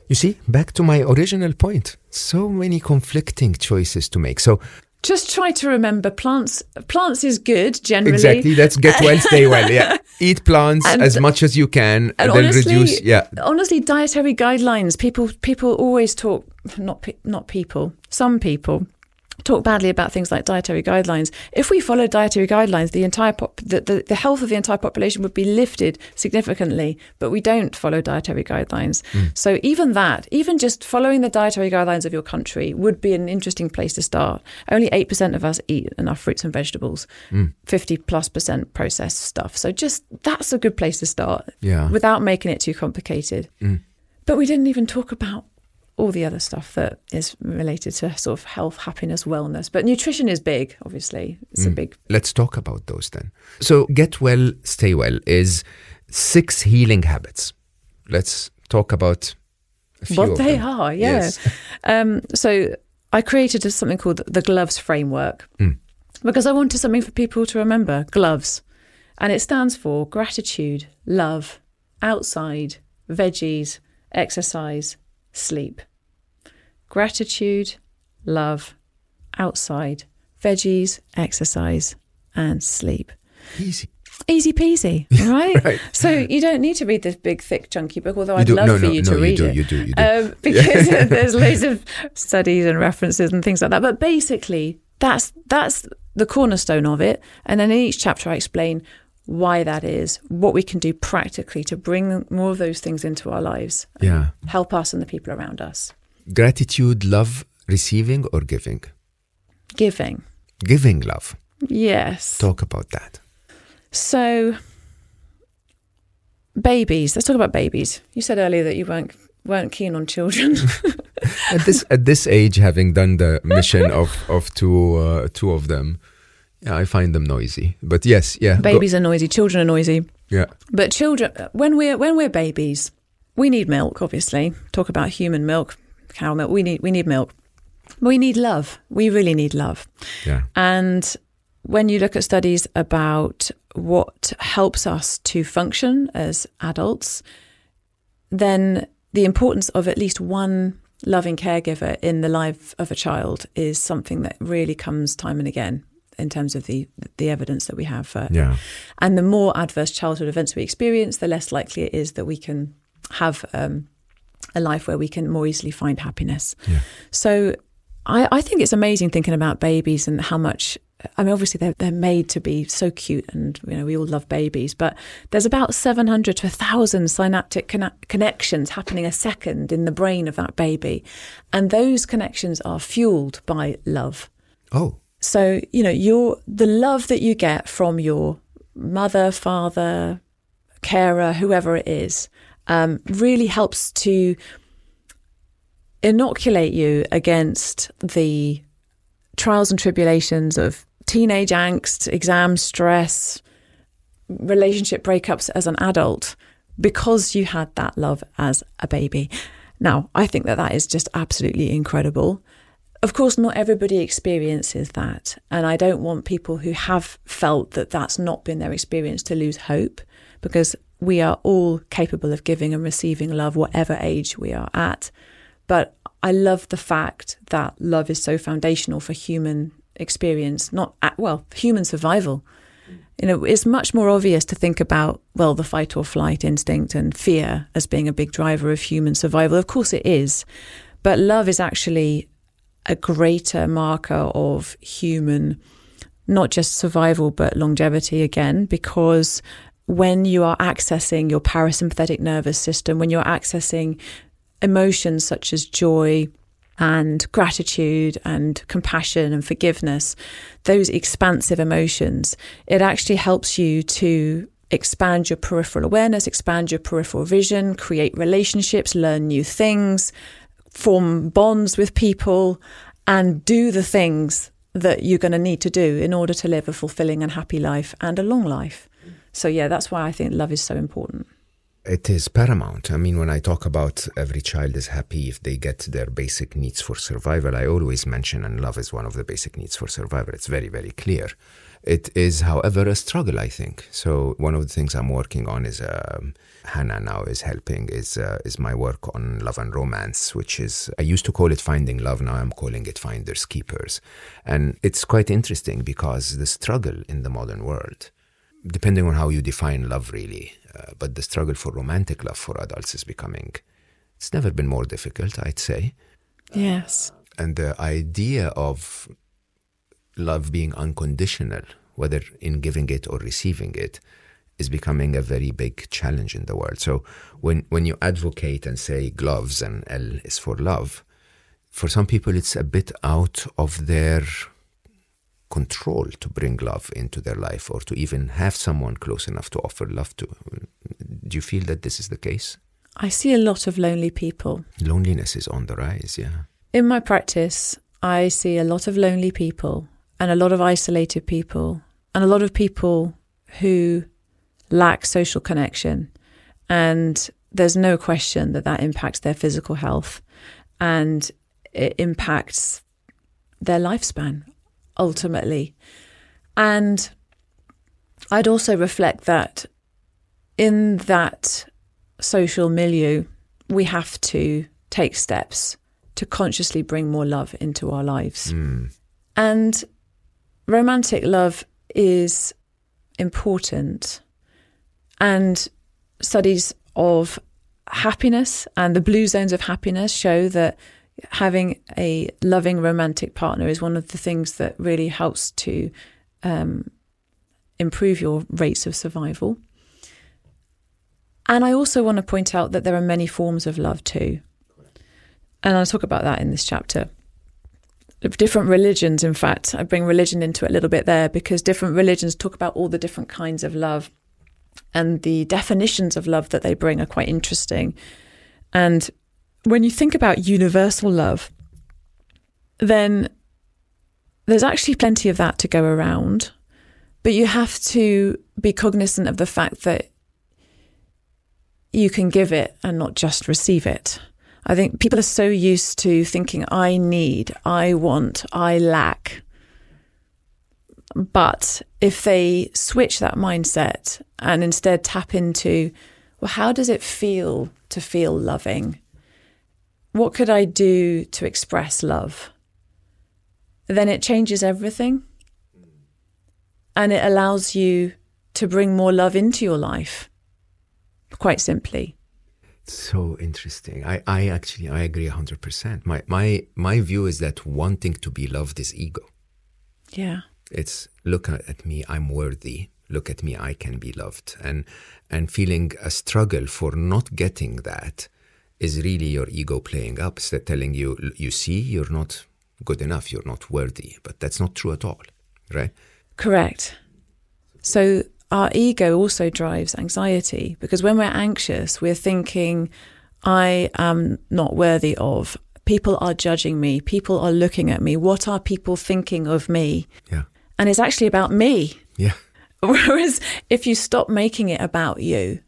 You see, back to my original point. So many conflicting choices to make. So Just try to remember plants. Plants is good generally. exactly, that's get well, stay well. Yeah, eat plants And- as much as you can. And they'll honestly, reduce. Yeah, honestly, dietary guidelines. People, people always talk. Not, not people. Some people talk badly about things like dietary guidelines. If we followed dietary guidelines, the entire pop, the, the, the health of the entire population would be lifted significantly. But we don't follow dietary guidelines. Hmm. So even that, even just following the dietary guidelines of your country, would be an interesting place to start. Only eight percent of us eat enough fruits and vegetables. Hmm. Fifty plus percent processed stuff. So just that's a good place to start yeah. without making it too complicated. Hmm. But we didn't even talk about all the other stuff that is related to sort of health, happiness, wellness. But nutrition is big, obviously. It's a big. Let's talk about those then. So, get well, stay well is six healing habits. Let's talk about a few What of they them. are, yeah. Yes. Um, so I created something called the Gloves Framework because I wanted something for people to remember gloves. And it stands for gratitude, love, outside, veggies, exercise, sleep. Gratitude, love, outside, veggies, exercise, and sleep. Easy. Easy peasy, right? Right. So you don't need to read this big, thick, chunky book, although You I'd love no, for no, you no, to you read do, it. you do, you do. Um, because there's loads of studies and references and things like that. But basically, that's that's the cornerstone of it. And then in each chapter, I explain why that is, what we can do practically to bring more of those things into our lives, Yeah. help us and the people around us. Gratitude, love, receiving or giving? Giving, Giving love. yes. Talk about that. So, babies. Let's talk about babies. You said earlier that you weren't weren't keen on children. at this at this age, having done the mission of of two uh, two of them, yeah, I find them noisy. But yes, yeah, go- babies are noisy. Children are noisy. yeah, But children, when we're when we're babies, we need milk. Obviously, talk about human milk, cow milk. We need we need milk. We need love. We really need love. yeah, And when you look at studies about what helps us to function as adults, then the importance of at least one loving caregiver in the life of a child is something that really comes time and again in terms of the the evidence that we have for Yeah. and the more adverse childhood events we experience, the less likely it is that we can have um, a life where we can more easily find happiness. Yeah. So I, I think it's amazing thinking about babies and how much. I mean, obviously they're they're made to be so cute, and you know we all love babies. But there's about 700 to 1,000 synaptic conne- connections happening a second in the brain of that baby, and those connections are fueled by love. Oh. So, you know, your the love that you get from your mother, father, carer, whoever it is, um, really helps to inoculate you against the trials and tribulations of teenage angst, exam stress, relationship breakups as an adult because you had that love as a baby. Now, I think that that is just absolutely incredible. Of course, not everybody experiences that. And I don't want people who have felt that that's not been their experience to lose hope because we are all capable of giving and receiving love, whatever age we are at. But I love the fact that love is so foundational for human experience, not, at, well, human survival. You know, it's much more obvious to think about, well, the fight or flight instinct and fear as being a big driver of human survival. Of course it is. But love is actually a greater marker of human, not just survival, but longevity again, because when you are accessing your parasympathetic nervous system, when you're accessing emotions such as joy and gratitude and compassion and forgiveness, those expansive emotions, it actually helps you to expand your peripheral awareness, expand your peripheral vision, create relationships, learn new things, form bonds with people, and do the things that you're going to need to do in order to live a fulfilling and happy life and a long life. So, yeah, that's why I think love is so important. It is paramount. I mean, when I talk about every child is happy if they get their basic needs for survival, I always mention, and love is one of the basic needs for survival. It's very, very clear. It is, however, a struggle, I think. So, one of the things I'm working on is um, Hannah now is helping is uh, is my work on love and romance, which is I used to call it finding love. Now I'm calling it finders keepers, and it's quite interesting because the struggle in the modern world, depending on how you define love, really, uh, but the struggle for romantic love for adults is becoming. It's never been more difficult, I'd say, Yes. and the idea of love being unconditional, whether in giving it or receiving it, is becoming a very big challenge in the world. So when when you advocate and say gloves and L is for love, for some people it's a bit out of their control to bring love into their life or to even have someone close enough to offer love to. Do you feel that this is the case? I see a lot of lonely people. Loneliness is on the rise, yeah. In my practice, I see a lot of lonely people and a lot of isolated people and a lot of people who lack social connection. And there's no question that that impacts their physical health and it impacts their lifespan ultimately. And I'd also reflect that in that social milieu, we have to take steps to consciously bring more love into our lives. Hmm. And romantic love is important. And studies of happiness and the blue zones of happiness show that having a loving romantic partner is one of the things that really helps to um, improve your rates of survival. And I also want to point out that there are many forms of love too. And I'll talk about that in this chapter. Different religions, in fact, I bring religion into it a little bit there because different religions talk about all the different kinds of love and the definitions of love that they bring are quite interesting. And when you think about universal love, then there's actually plenty of that to go around. But you have to be cognizant of the fact that you can give it and not just receive it. I think people are so used to thinking, I need, I want, I lack. But if they switch that mindset and instead tap into, well, how does it feel to feel loving? What could I do to express love? Then it changes everything. And it allows you to bring more love into your life, quite simply. So interesting. I, I actually I agree hundred percent. My my my view is that wanting to be loved is ego. Yeah. It's look at me, I'm worthy. Look at me, I can be loved. And and feeling a struggle for not getting that is really your ego playing up, so telling you, you see, you're not good enough, you're not worthy. But that's not true at all, right? Correct. So our ego also drives anxiety because when we're anxious, we're thinking, I am not worthy of. People are judging me. People are looking at me. What are people thinking of me? Yeah. And it's actually about me. Yeah. Whereas if you stop making it about you,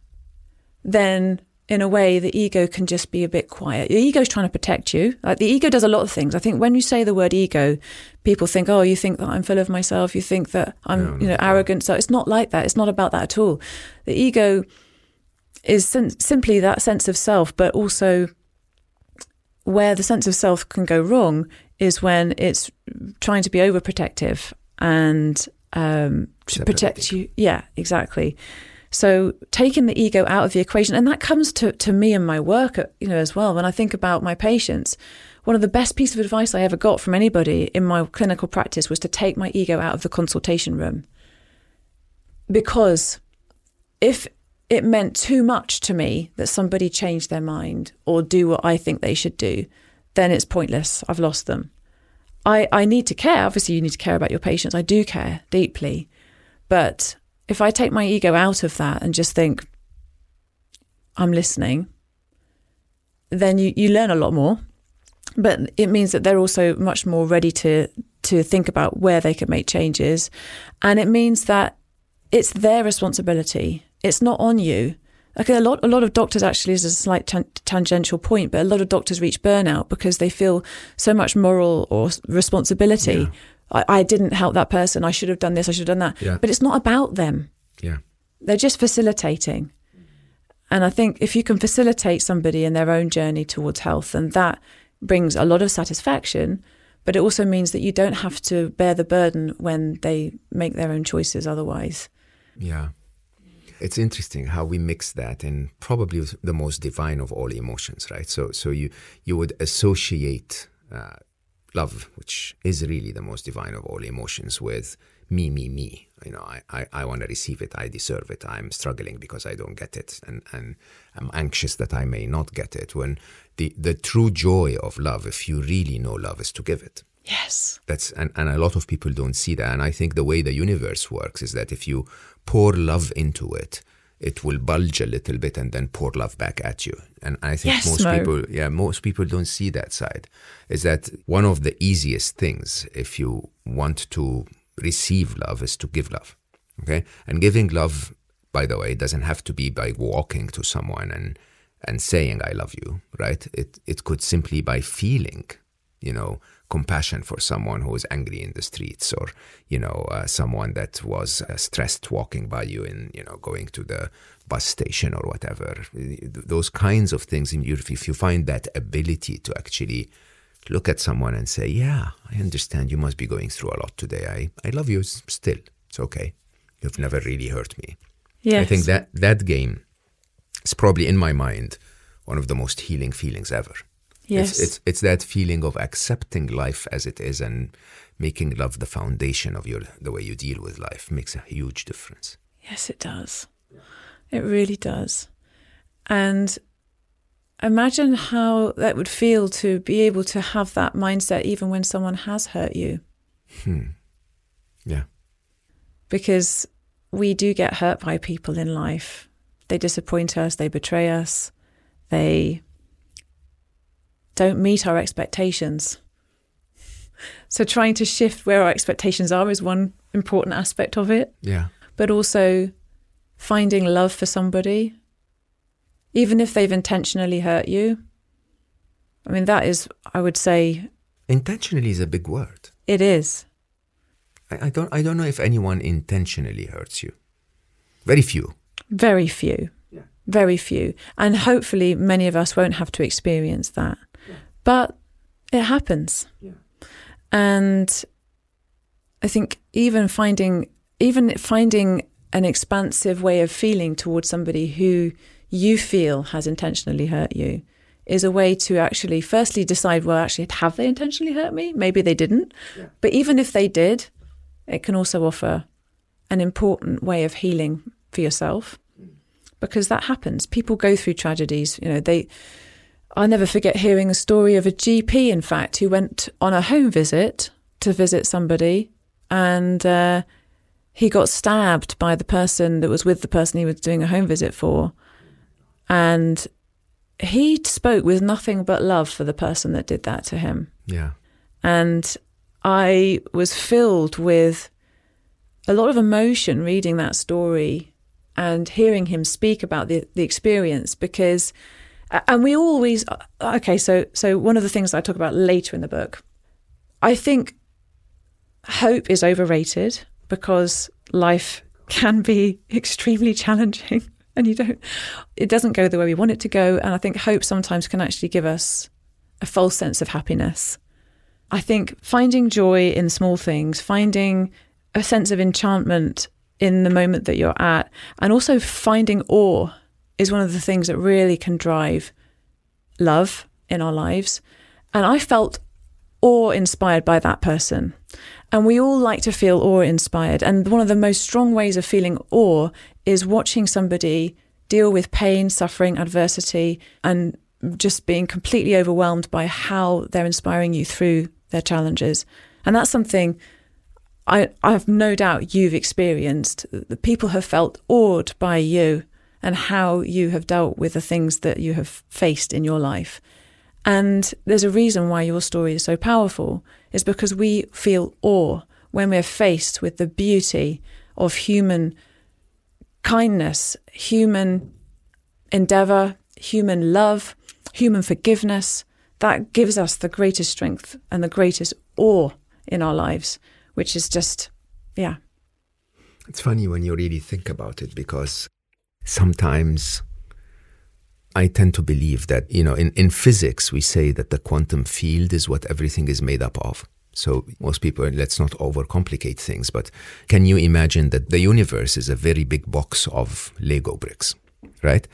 then in a way the ego can just be a bit quiet. The ego is trying to protect you. Like the ego does a lot of things. I think when you say the word ego, people think, "Oh, you think that I'm full of myself. You think that I'm, No, you know, no. arrogant." So it's not like that. It's not about that at all. The ego is sim- simply that sense of self, but also where the sense of self can go wrong is when it's trying to be overprotective and um, to protect you. Yeah, exactly. So taking the ego out of the equation, and that comes to, to me and my work, uh, you know, as well. When I think about my patients, one of the best pieces of advice I ever got from anybody in my clinical practice was to take my ego out of the consultation room. Because if it meant too much to me that somebody change their mind or do what I think they should do, then it's pointless. I've lost them. I, I need to care. Obviously, you need to care about your patients. I do care deeply. But if I take my ego out of that and just think, I'm listening, then you, you learn a lot more. But it means that they're also much more ready to to think about where they can make changes. And it means that it's their responsibility. It's not on you. Like a lot, a lot of doctors actually is a slight tan- tangential point, but a lot of doctors reach burnout because they feel so much moral or responsibility. I, I didn't help that person. I should have done this. I should have done that. Yeah. But it's not about them. Yeah. They're just facilitating. And I think if you can facilitate somebody in their own journey towards health, then that brings a lot of satisfaction. But it also means that you don't have to bear the burden when they make their own choices otherwise. Yeah. It's interesting how we mix that in probably the most divine of all emotions, right? So, so you you would associate uh, love, which is really the most divine of all emotions, with me, me, me. You know, I, I, I want to receive it. I deserve it. I'm struggling because I don't get it, and and I'm anxious that I may not get it. When the the true joy of love, if you really know love, is to give it Yes. that's and, and a lot of people don't see that and i think the way the universe works is that if you pour love into it it will bulge a little bit and then pour love back at you. And i think Yes, most Mo. people yeah most people don't see that side. Is that one of the easiest things if you want to receive love is to give love okay? And giving love by the way doesn't have to be by walking to someone and and saying i love you right? It it could simply by feeling you know, compassion for someone who is angry in the streets or, you know, uh, someone that was uh, stressed walking by you in, you know, going to the bus station or whatever. Those kinds of things, in you, if you find that ability to actually look at someone and say, yeah, I understand you must be going through a lot today. I, I love you still. It's okay. You've never really hurt me. Yes. I think that that game is probably in my mind one of the most healing feelings ever. Yes. It's, it's it's that feeling of accepting life as it is and making love the foundation of your the way you deal with life makes a huge difference. Yes, it does. It really does. And imagine how that would feel to be able to have that mindset even when someone has hurt you. Hmm. Yeah. Because we do get hurt by people in life. They disappoint us, they betray us, they don't meet our expectations. So, trying to shift where our expectations are is one important aspect of it. Yeah. but also finding love for somebody, even if they've intentionally hurt you. I mean, that is, I would say, Intentionally is a big word. it is. I, I don't I don't know if anyone intentionally hurts you. Very few. Very few. Yeah. Very few. And hopefully, many of us won't have to experience that. But it happens. Yeah. And I think even finding even finding an expansive way of feeling towards somebody who you feel has intentionally hurt you is a way to actually firstly decide well actually have they intentionally hurt me maybe they didn't Yeah. but even if they did it can also offer an important way of healing for yourself mm. because that happens people go through tragedies you know they I'll never forget hearing a story of a GP, in fact, who went on a home visit to visit somebody and uh, he got stabbed by the person that was with the person he was doing a home visit for. And he spoke with nothing but love for the person that did that to him. Yeah. And I was filled with a lot of emotion reading that story and hearing him speak about the, the experience because and we always uh, uh, okay so so one of the things i talk about later in the book i think hope is overrated because life can be extremely challenging and you don't it doesn't go the way we want it to go. And i think hope sometimes can actually give us a false sense of happiness. I think finding joy in small things finding a sense of enchantment in the moment that you're at and also finding awe is one of the things that really can drive love in our lives. And I felt awe inspired by that person. And we all like to feel awe inspired. And one of the most strong ways of feeling awe is watching somebody deal with pain, suffering, adversity, and just being completely overwhelmed by how they're inspiring you through their challenges. And that's something I, I have no doubt you've experienced. The people have felt awed by you and how you have dealt with the things that you have faced in your life. And there's a reason why your story is so powerful, is because we feel awe when we're faced with the beauty of human kindness, human endeavor, human love, human forgiveness. That gives us the greatest strength and the greatest awe in our lives, which is just, yeah. It's funny when you really think about it because sometimes I tend to believe that, you know, in, in physics, we say that the quantum field is what everything is made up of. So most people, let's not overcomplicate things, but can you imagine that the universe is a very big box of Lego bricks, right?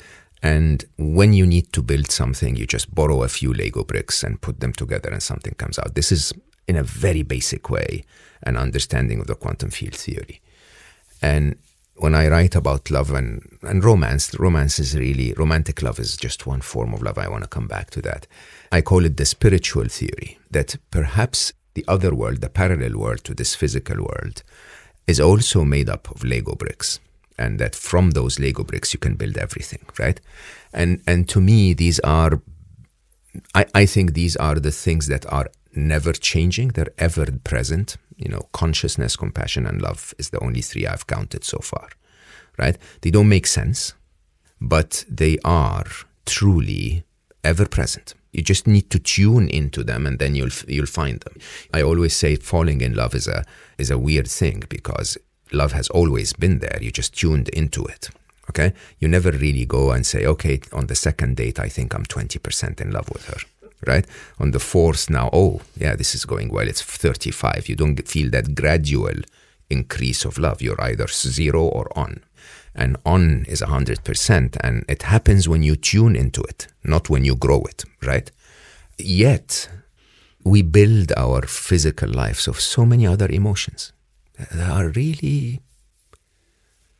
And when you need to build something, you just borrow a few Lego bricks and put them together and something comes out. This is, in a very basic way, an understanding of the quantum field theory. And when I write about love and, and romance, romance is really, romantic love is just one form of love. I want to come back to that. I call it the spiritual theory that perhaps the other world, the parallel world to this physical world, is also made up of Lego bricks. And that from those Lego bricks you can build everything, right? And and to me, these are I, I think these are the things that are never changing, they're ever present. You know, consciousness, compassion, and love is the only three I've counted so far, right? They don't make sense, but they are truly ever present. You just need to tune into them, and then you'll you'll find them. I always say falling in love is a is a weird thing because love has always been there. You just tuned into it. Okay, you never really go and say, okay, on the second date, I think I'm twenty percent in love with her right? On the fourth now, oh, yeah, this is going well. It's 35. You don't feel that gradual increase of love. You're either zero or on. And on is 100%. And it happens when you tune into it, not when you grow it, right? Yet, we build our physical lives of so many other emotions that are really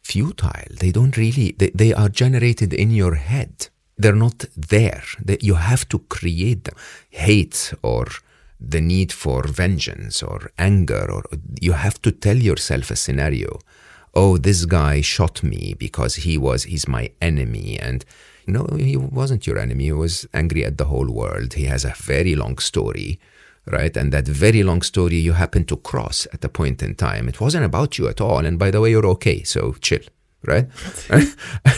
futile. They don't really, they, they are generated in your head they're not there. That you have to create them. Hate or the need for vengeance or anger, or you have to tell yourself a scenario. Oh, this guy shot me because he was he's my enemy, and no, he wasn't your enemy. He was angry at the whole world. He has a very long story, right? And that very long story you happen to cross at a point in time. It wasn't about you at all. And by the way, you're okay, so chill right? and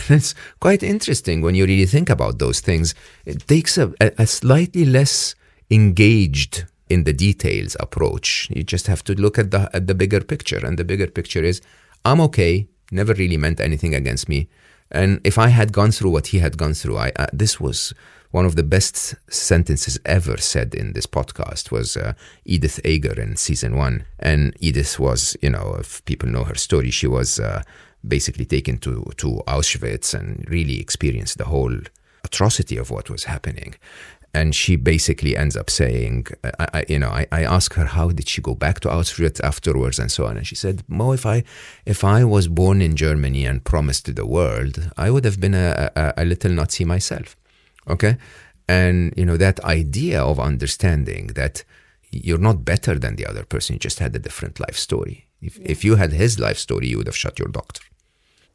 it's quite interesting when you really think about those things. It takes a, a, slightly less engaged in the details approach. You just have to look at the at the bigger picture, and the bigger picture is I'm okay. Never really meant anything against me. And if I had gone through what he had gone through, I, uh, this was one of the best sentences ever said in this podcast was uh, Edith Eger in season one. And Edith was, you know, if people know her story, she was uh, basically taken to, to Auschwitz and really experienced the whole atrocity of what was happening. And she basically ends up saying, I, I, you know, I, I ask her how did she go back to Auschwitz afterwards and so on. And she said, Mo, if I, if I was born in Germany and promised to the world, I would have been a, a, a little Nazi myself. Okay. And, you know, that idea of understanding that you're not better than the other person, you just had a different life story. If, yeah. if you had his life story, you would have shot your doctor.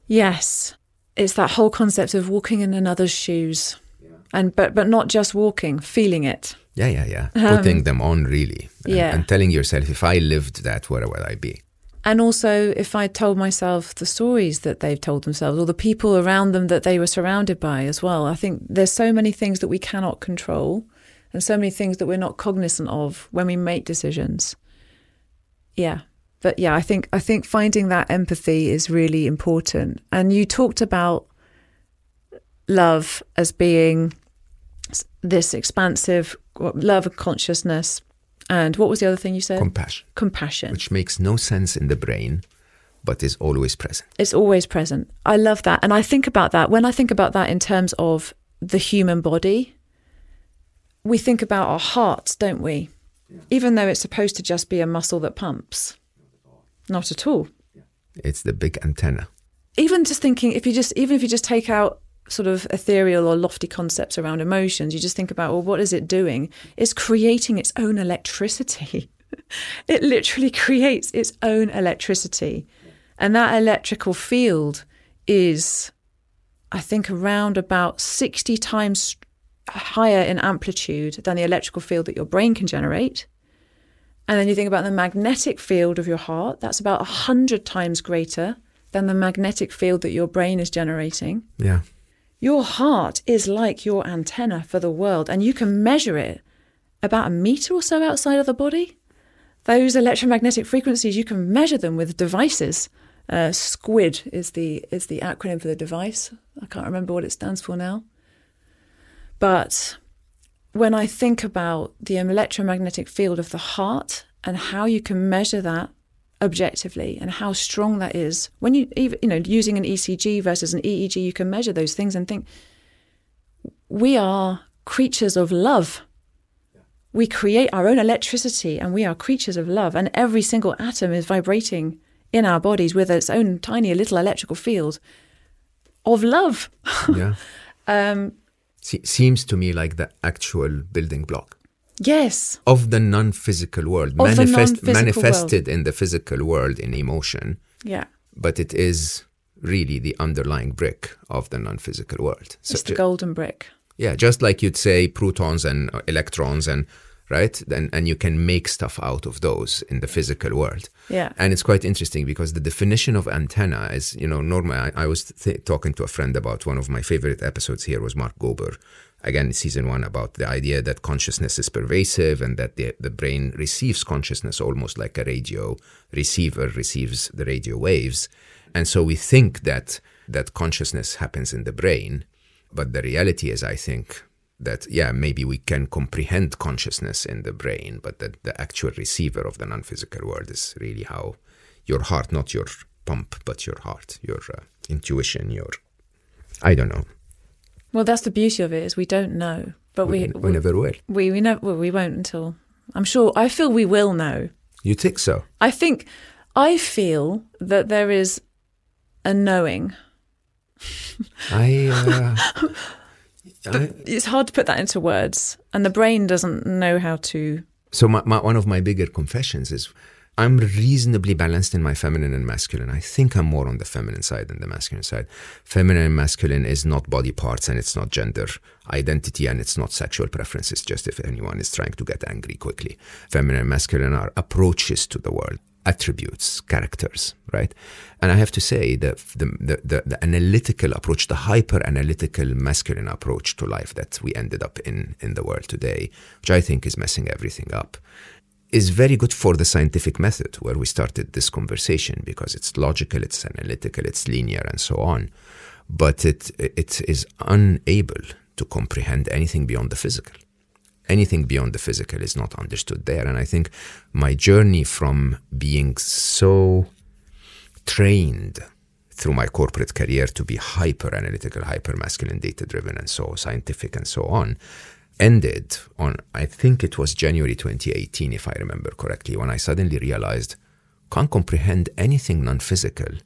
Yes. It's that whole concept of walking in another's shoes. Yeah. And but but not just walking, feeling it. Yeah, yeah, yeah. Um, Putting them on really. And, yeah. And telling yourself, if I lived that, where would I be? And also, if I told myself the stories that they've told themselves or the people around them that they were surrounded by as well, I think there's so many things that we cannot control and so many things that we're not cognizant of when we make decisions. Yeah. But yeah, I think I think finding that empathy is really important. And you talked about love as being this expansive love of consciousness and what was the other thing you said? Compassion. Compassion. Which makes no sense in the brain, but is always present. It's always present. I love that. And I think about that when I think about that in terms of the human body, we think about our hearts, don't we? Yeah. Even though it's supposed to just be a muscle that pumps. Not at all. It's the big antenna. Even just thinking, if you just, even if you just take out sort of ethereal or lofty concepts around emotions. You just think about, well, what is it doing? It's creating its own electricity. it literally creates its own electricity. And that electrical field is, I think, around about 60 times higher in amplitude than the electrical field that your brain can generate. And then you think about the magnetic field of your heart, that's about 100 times greater than the magnetic field that your brain is generating. Yeah. Your heart is like your antenna for the world, and you can measure it about a meter or so outside of the body. Those electromagnetic frequencies, you can measure them with devices. Uh, SQUID is the is the acronym for the device. I can't remember what it stands for now. But when I think about the electromagnetic field of the heart and how you can measure that objectively and how strong that is. When you even you know using an ECG versus an EEG, you can measure those things and think we are creatures of love. We create our own electricity and we are creatures of love and every single atom is vibrating in our bodies with its own tiny little electrical field of love. Yeah. um, Se- seems to me like the actual building block. Yes. Of the non physical world, manifest, manifested world. in the physical world in emotion. Yeah. But it is really the underlying brick of the non physical world. It's the golden brick. Yeah, just like you'd say protons and uh, electrons and right? And and you can make stuff out of those in the physical world. Yeah. And it's quite interesting because the definition of antenna is you know normally i, I was th- talking to a friend about one of my favorite episodes here was mark gober. Again season one about the idea that consciousness is pervasive and that the, the brain receives consciousness almost like a radio receiver receives the radio waves. And so we think that that consciousness happens in the brain but the reality is i think that yeah maybe we can comprehend consciousness in the brain but that the actual receiver of the non-physical world is really how your heart not your pump but your heart your uh, intuition your i don't know well, that's the beauty of it is we don't know, but we we, we never will. We we never well, we won't until I'm sure. I feel we will know. You think so? I think I feel that there is a knowing. I, uh, I. It's hard to put that into words, and the brain doesn't know how to. So my, my, one of my bigger confessions is I'm reasonably balanced in my feminine and masculine. I think I'm more on the feminine side than the masculine side. Feminine and masculine is not body parts and it's not gender identity and it's not sexual preferences, just if anyone is trying to get angry quickly. Feminine and masculine are approaches to the world, attributes, characters, right? And I have to say that the, the, the, the analytical approach, the hyper analytical masculine approach to life that we ended up in in the world today, which I think is messing everything up is very good for the scientific method where we started this conversation because it's logical, it's analytical, it's linear, and so on. but it it is unable to comprehend anything beyond the physical. Anything beyond the physical is not understood there. And I think my journey from being so trained through my corporate career to be hyper analytical, hyper masculine, data driven, and so scientific and so on ended on, I think it was January 2018, if I remember correctly, when I suddenly realized can't comprehend anything non physical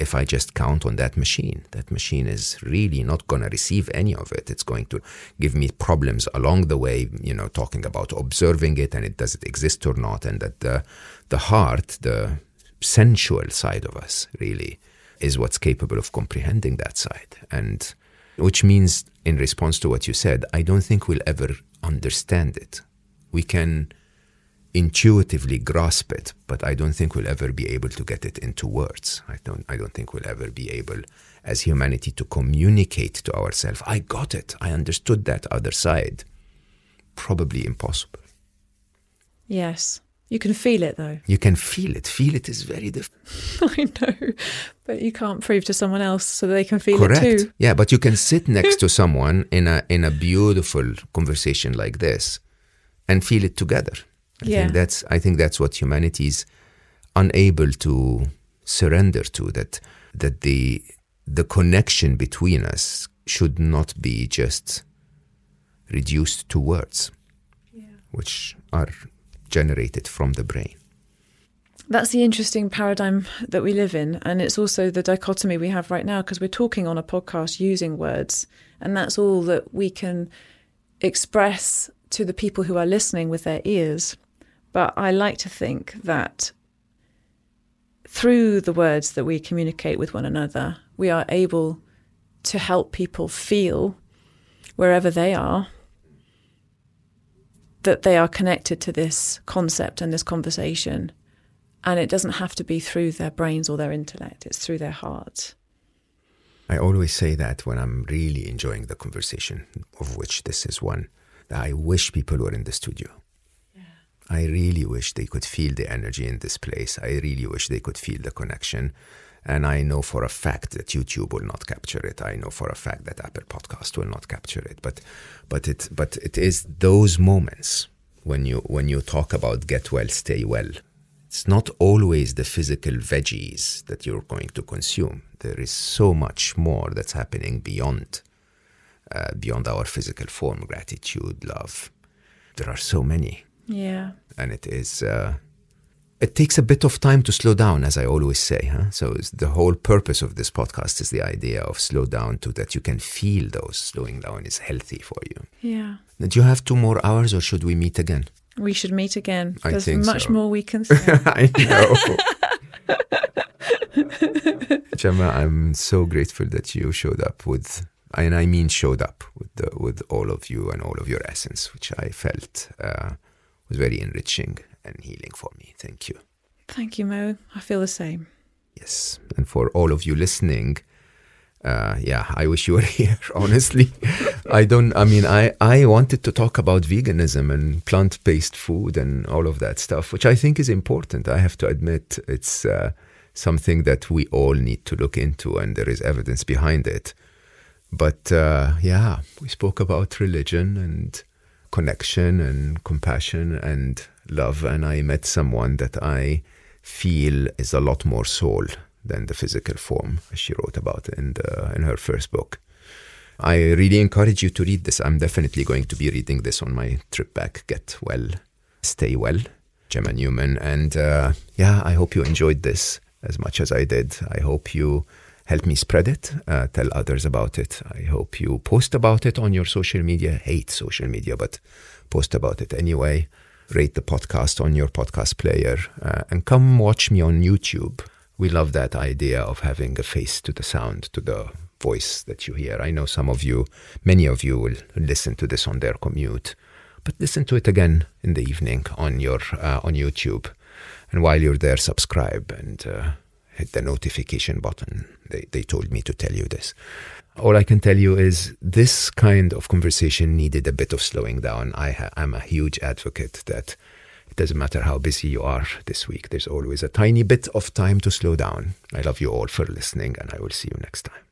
if I just count on that machine. That machine is really not going to receive any of it. It's going to give me problems along the way, you know, talking about observing it and it does it exist or not, and that the, the heart, the sensual side of us, really, is what's capable of comprehending that side. And which means, in response to what you said, I don't think we'll ever understand it. We can intuitively grasp it, but I don't think we'll ever be able to get it into words. I don't I don't think we'll ever be able as humanity to communicate to ourselves, I got it, I understood that other side. Probably impossible. Yes. You can feel it though. You can feel it. Feel it is very different. I know. But you can't prove to someone else so they can feel Correct. it too. Correct. Yeah, but you can sit next to someone in a in a beautiful conversation like this and feel it together. I Yeah. think that's I think that's what humanity is unable to surrender to that that the the connection between us should not be just reduced to words which are generated from the brain. That's the interesting paradigm that we live in. And it's also the dichotomy we have right now because we're talking on a podcast using words. And that's all that we can express to the people who are listening with their ears. But I like to think that through the words that we communicate with one another, we are able to help people feel wherever they are that they are connected to this concept and this conversation. And it doesn't have to be through their brains or their intellect, it's through their hearts. I always say that when I'm really enjoying the conversation, of which this is one, that I wish people were in the studio. I really wish they could feel the energy in this place. I really wish they could feel the connection. And I know for a fact that YouTube will not capture it. I know for a fact that Apple Podcast will not capture it. But but it but it is those moments when you when you talk about get well, stay well. It's not always the physical veggies that you're going to consume. There is so much more that's happening beyond uh, beyond our physical form. Gratitude, love. There are so many Yeah. and it is uh, it takes a bit of time to slow down as i always say huh? so it's the whole purpose of this podcast is the idea of slow down to that you can feel those slowing down is healthy for you Yeah. do you have two more hours or should we meet again We should meet again. I There's much so. more we can say. i know Gemma, i'm so grateful that you showed up with and i mean showed up with the, with all of you and all of your essence which i felt uh, was very enriching and healing for me thank you Thank you, Mo. I feel the same. Yes. And for all of you listening, uh, yeah, I wish you were here, honestly. I don't, I mean, I, I wanted to talk about veganism and plant based food and all of that stuff, which I think is important. I have to admit, it's uh, something that we all need to look into, and there is evidence behind it. But uh, yeah, we spoke about religion and connection and compassion and love, and I met someone that I feel is a lot more soul than the physical form, as she wrote about in the, in her first book. I really encourage you to read this. I'm definitely going to be reading this on my trip back. Get well, stay well, Gemma Newman, and uh, yeah, I hope you enjoyed this as much as I did. I hope you help me spread it, uh, tell others about it. I hope you post about it on your social media. Hate social media, but post about it anyway. Rate the podcast on your podcast player uh, and come watch me on YouTube. We love that idea of having a face to the sound, to the voice that you hear. I know some of you, many of you will listen to this on their commute, but listen to it again in the evening on your uh, on YouTube. And while you're there, subscribe and uh, hit the notification button. They, they told me to tell you this. All I can tell you is this kind of conversation needed a bit of slowing down. I ha- I'm a huge advocate that it doesn't matter how busy you are this week, there's always a tiny bit of time to slow down. I love you all for listening, and I will see you next time.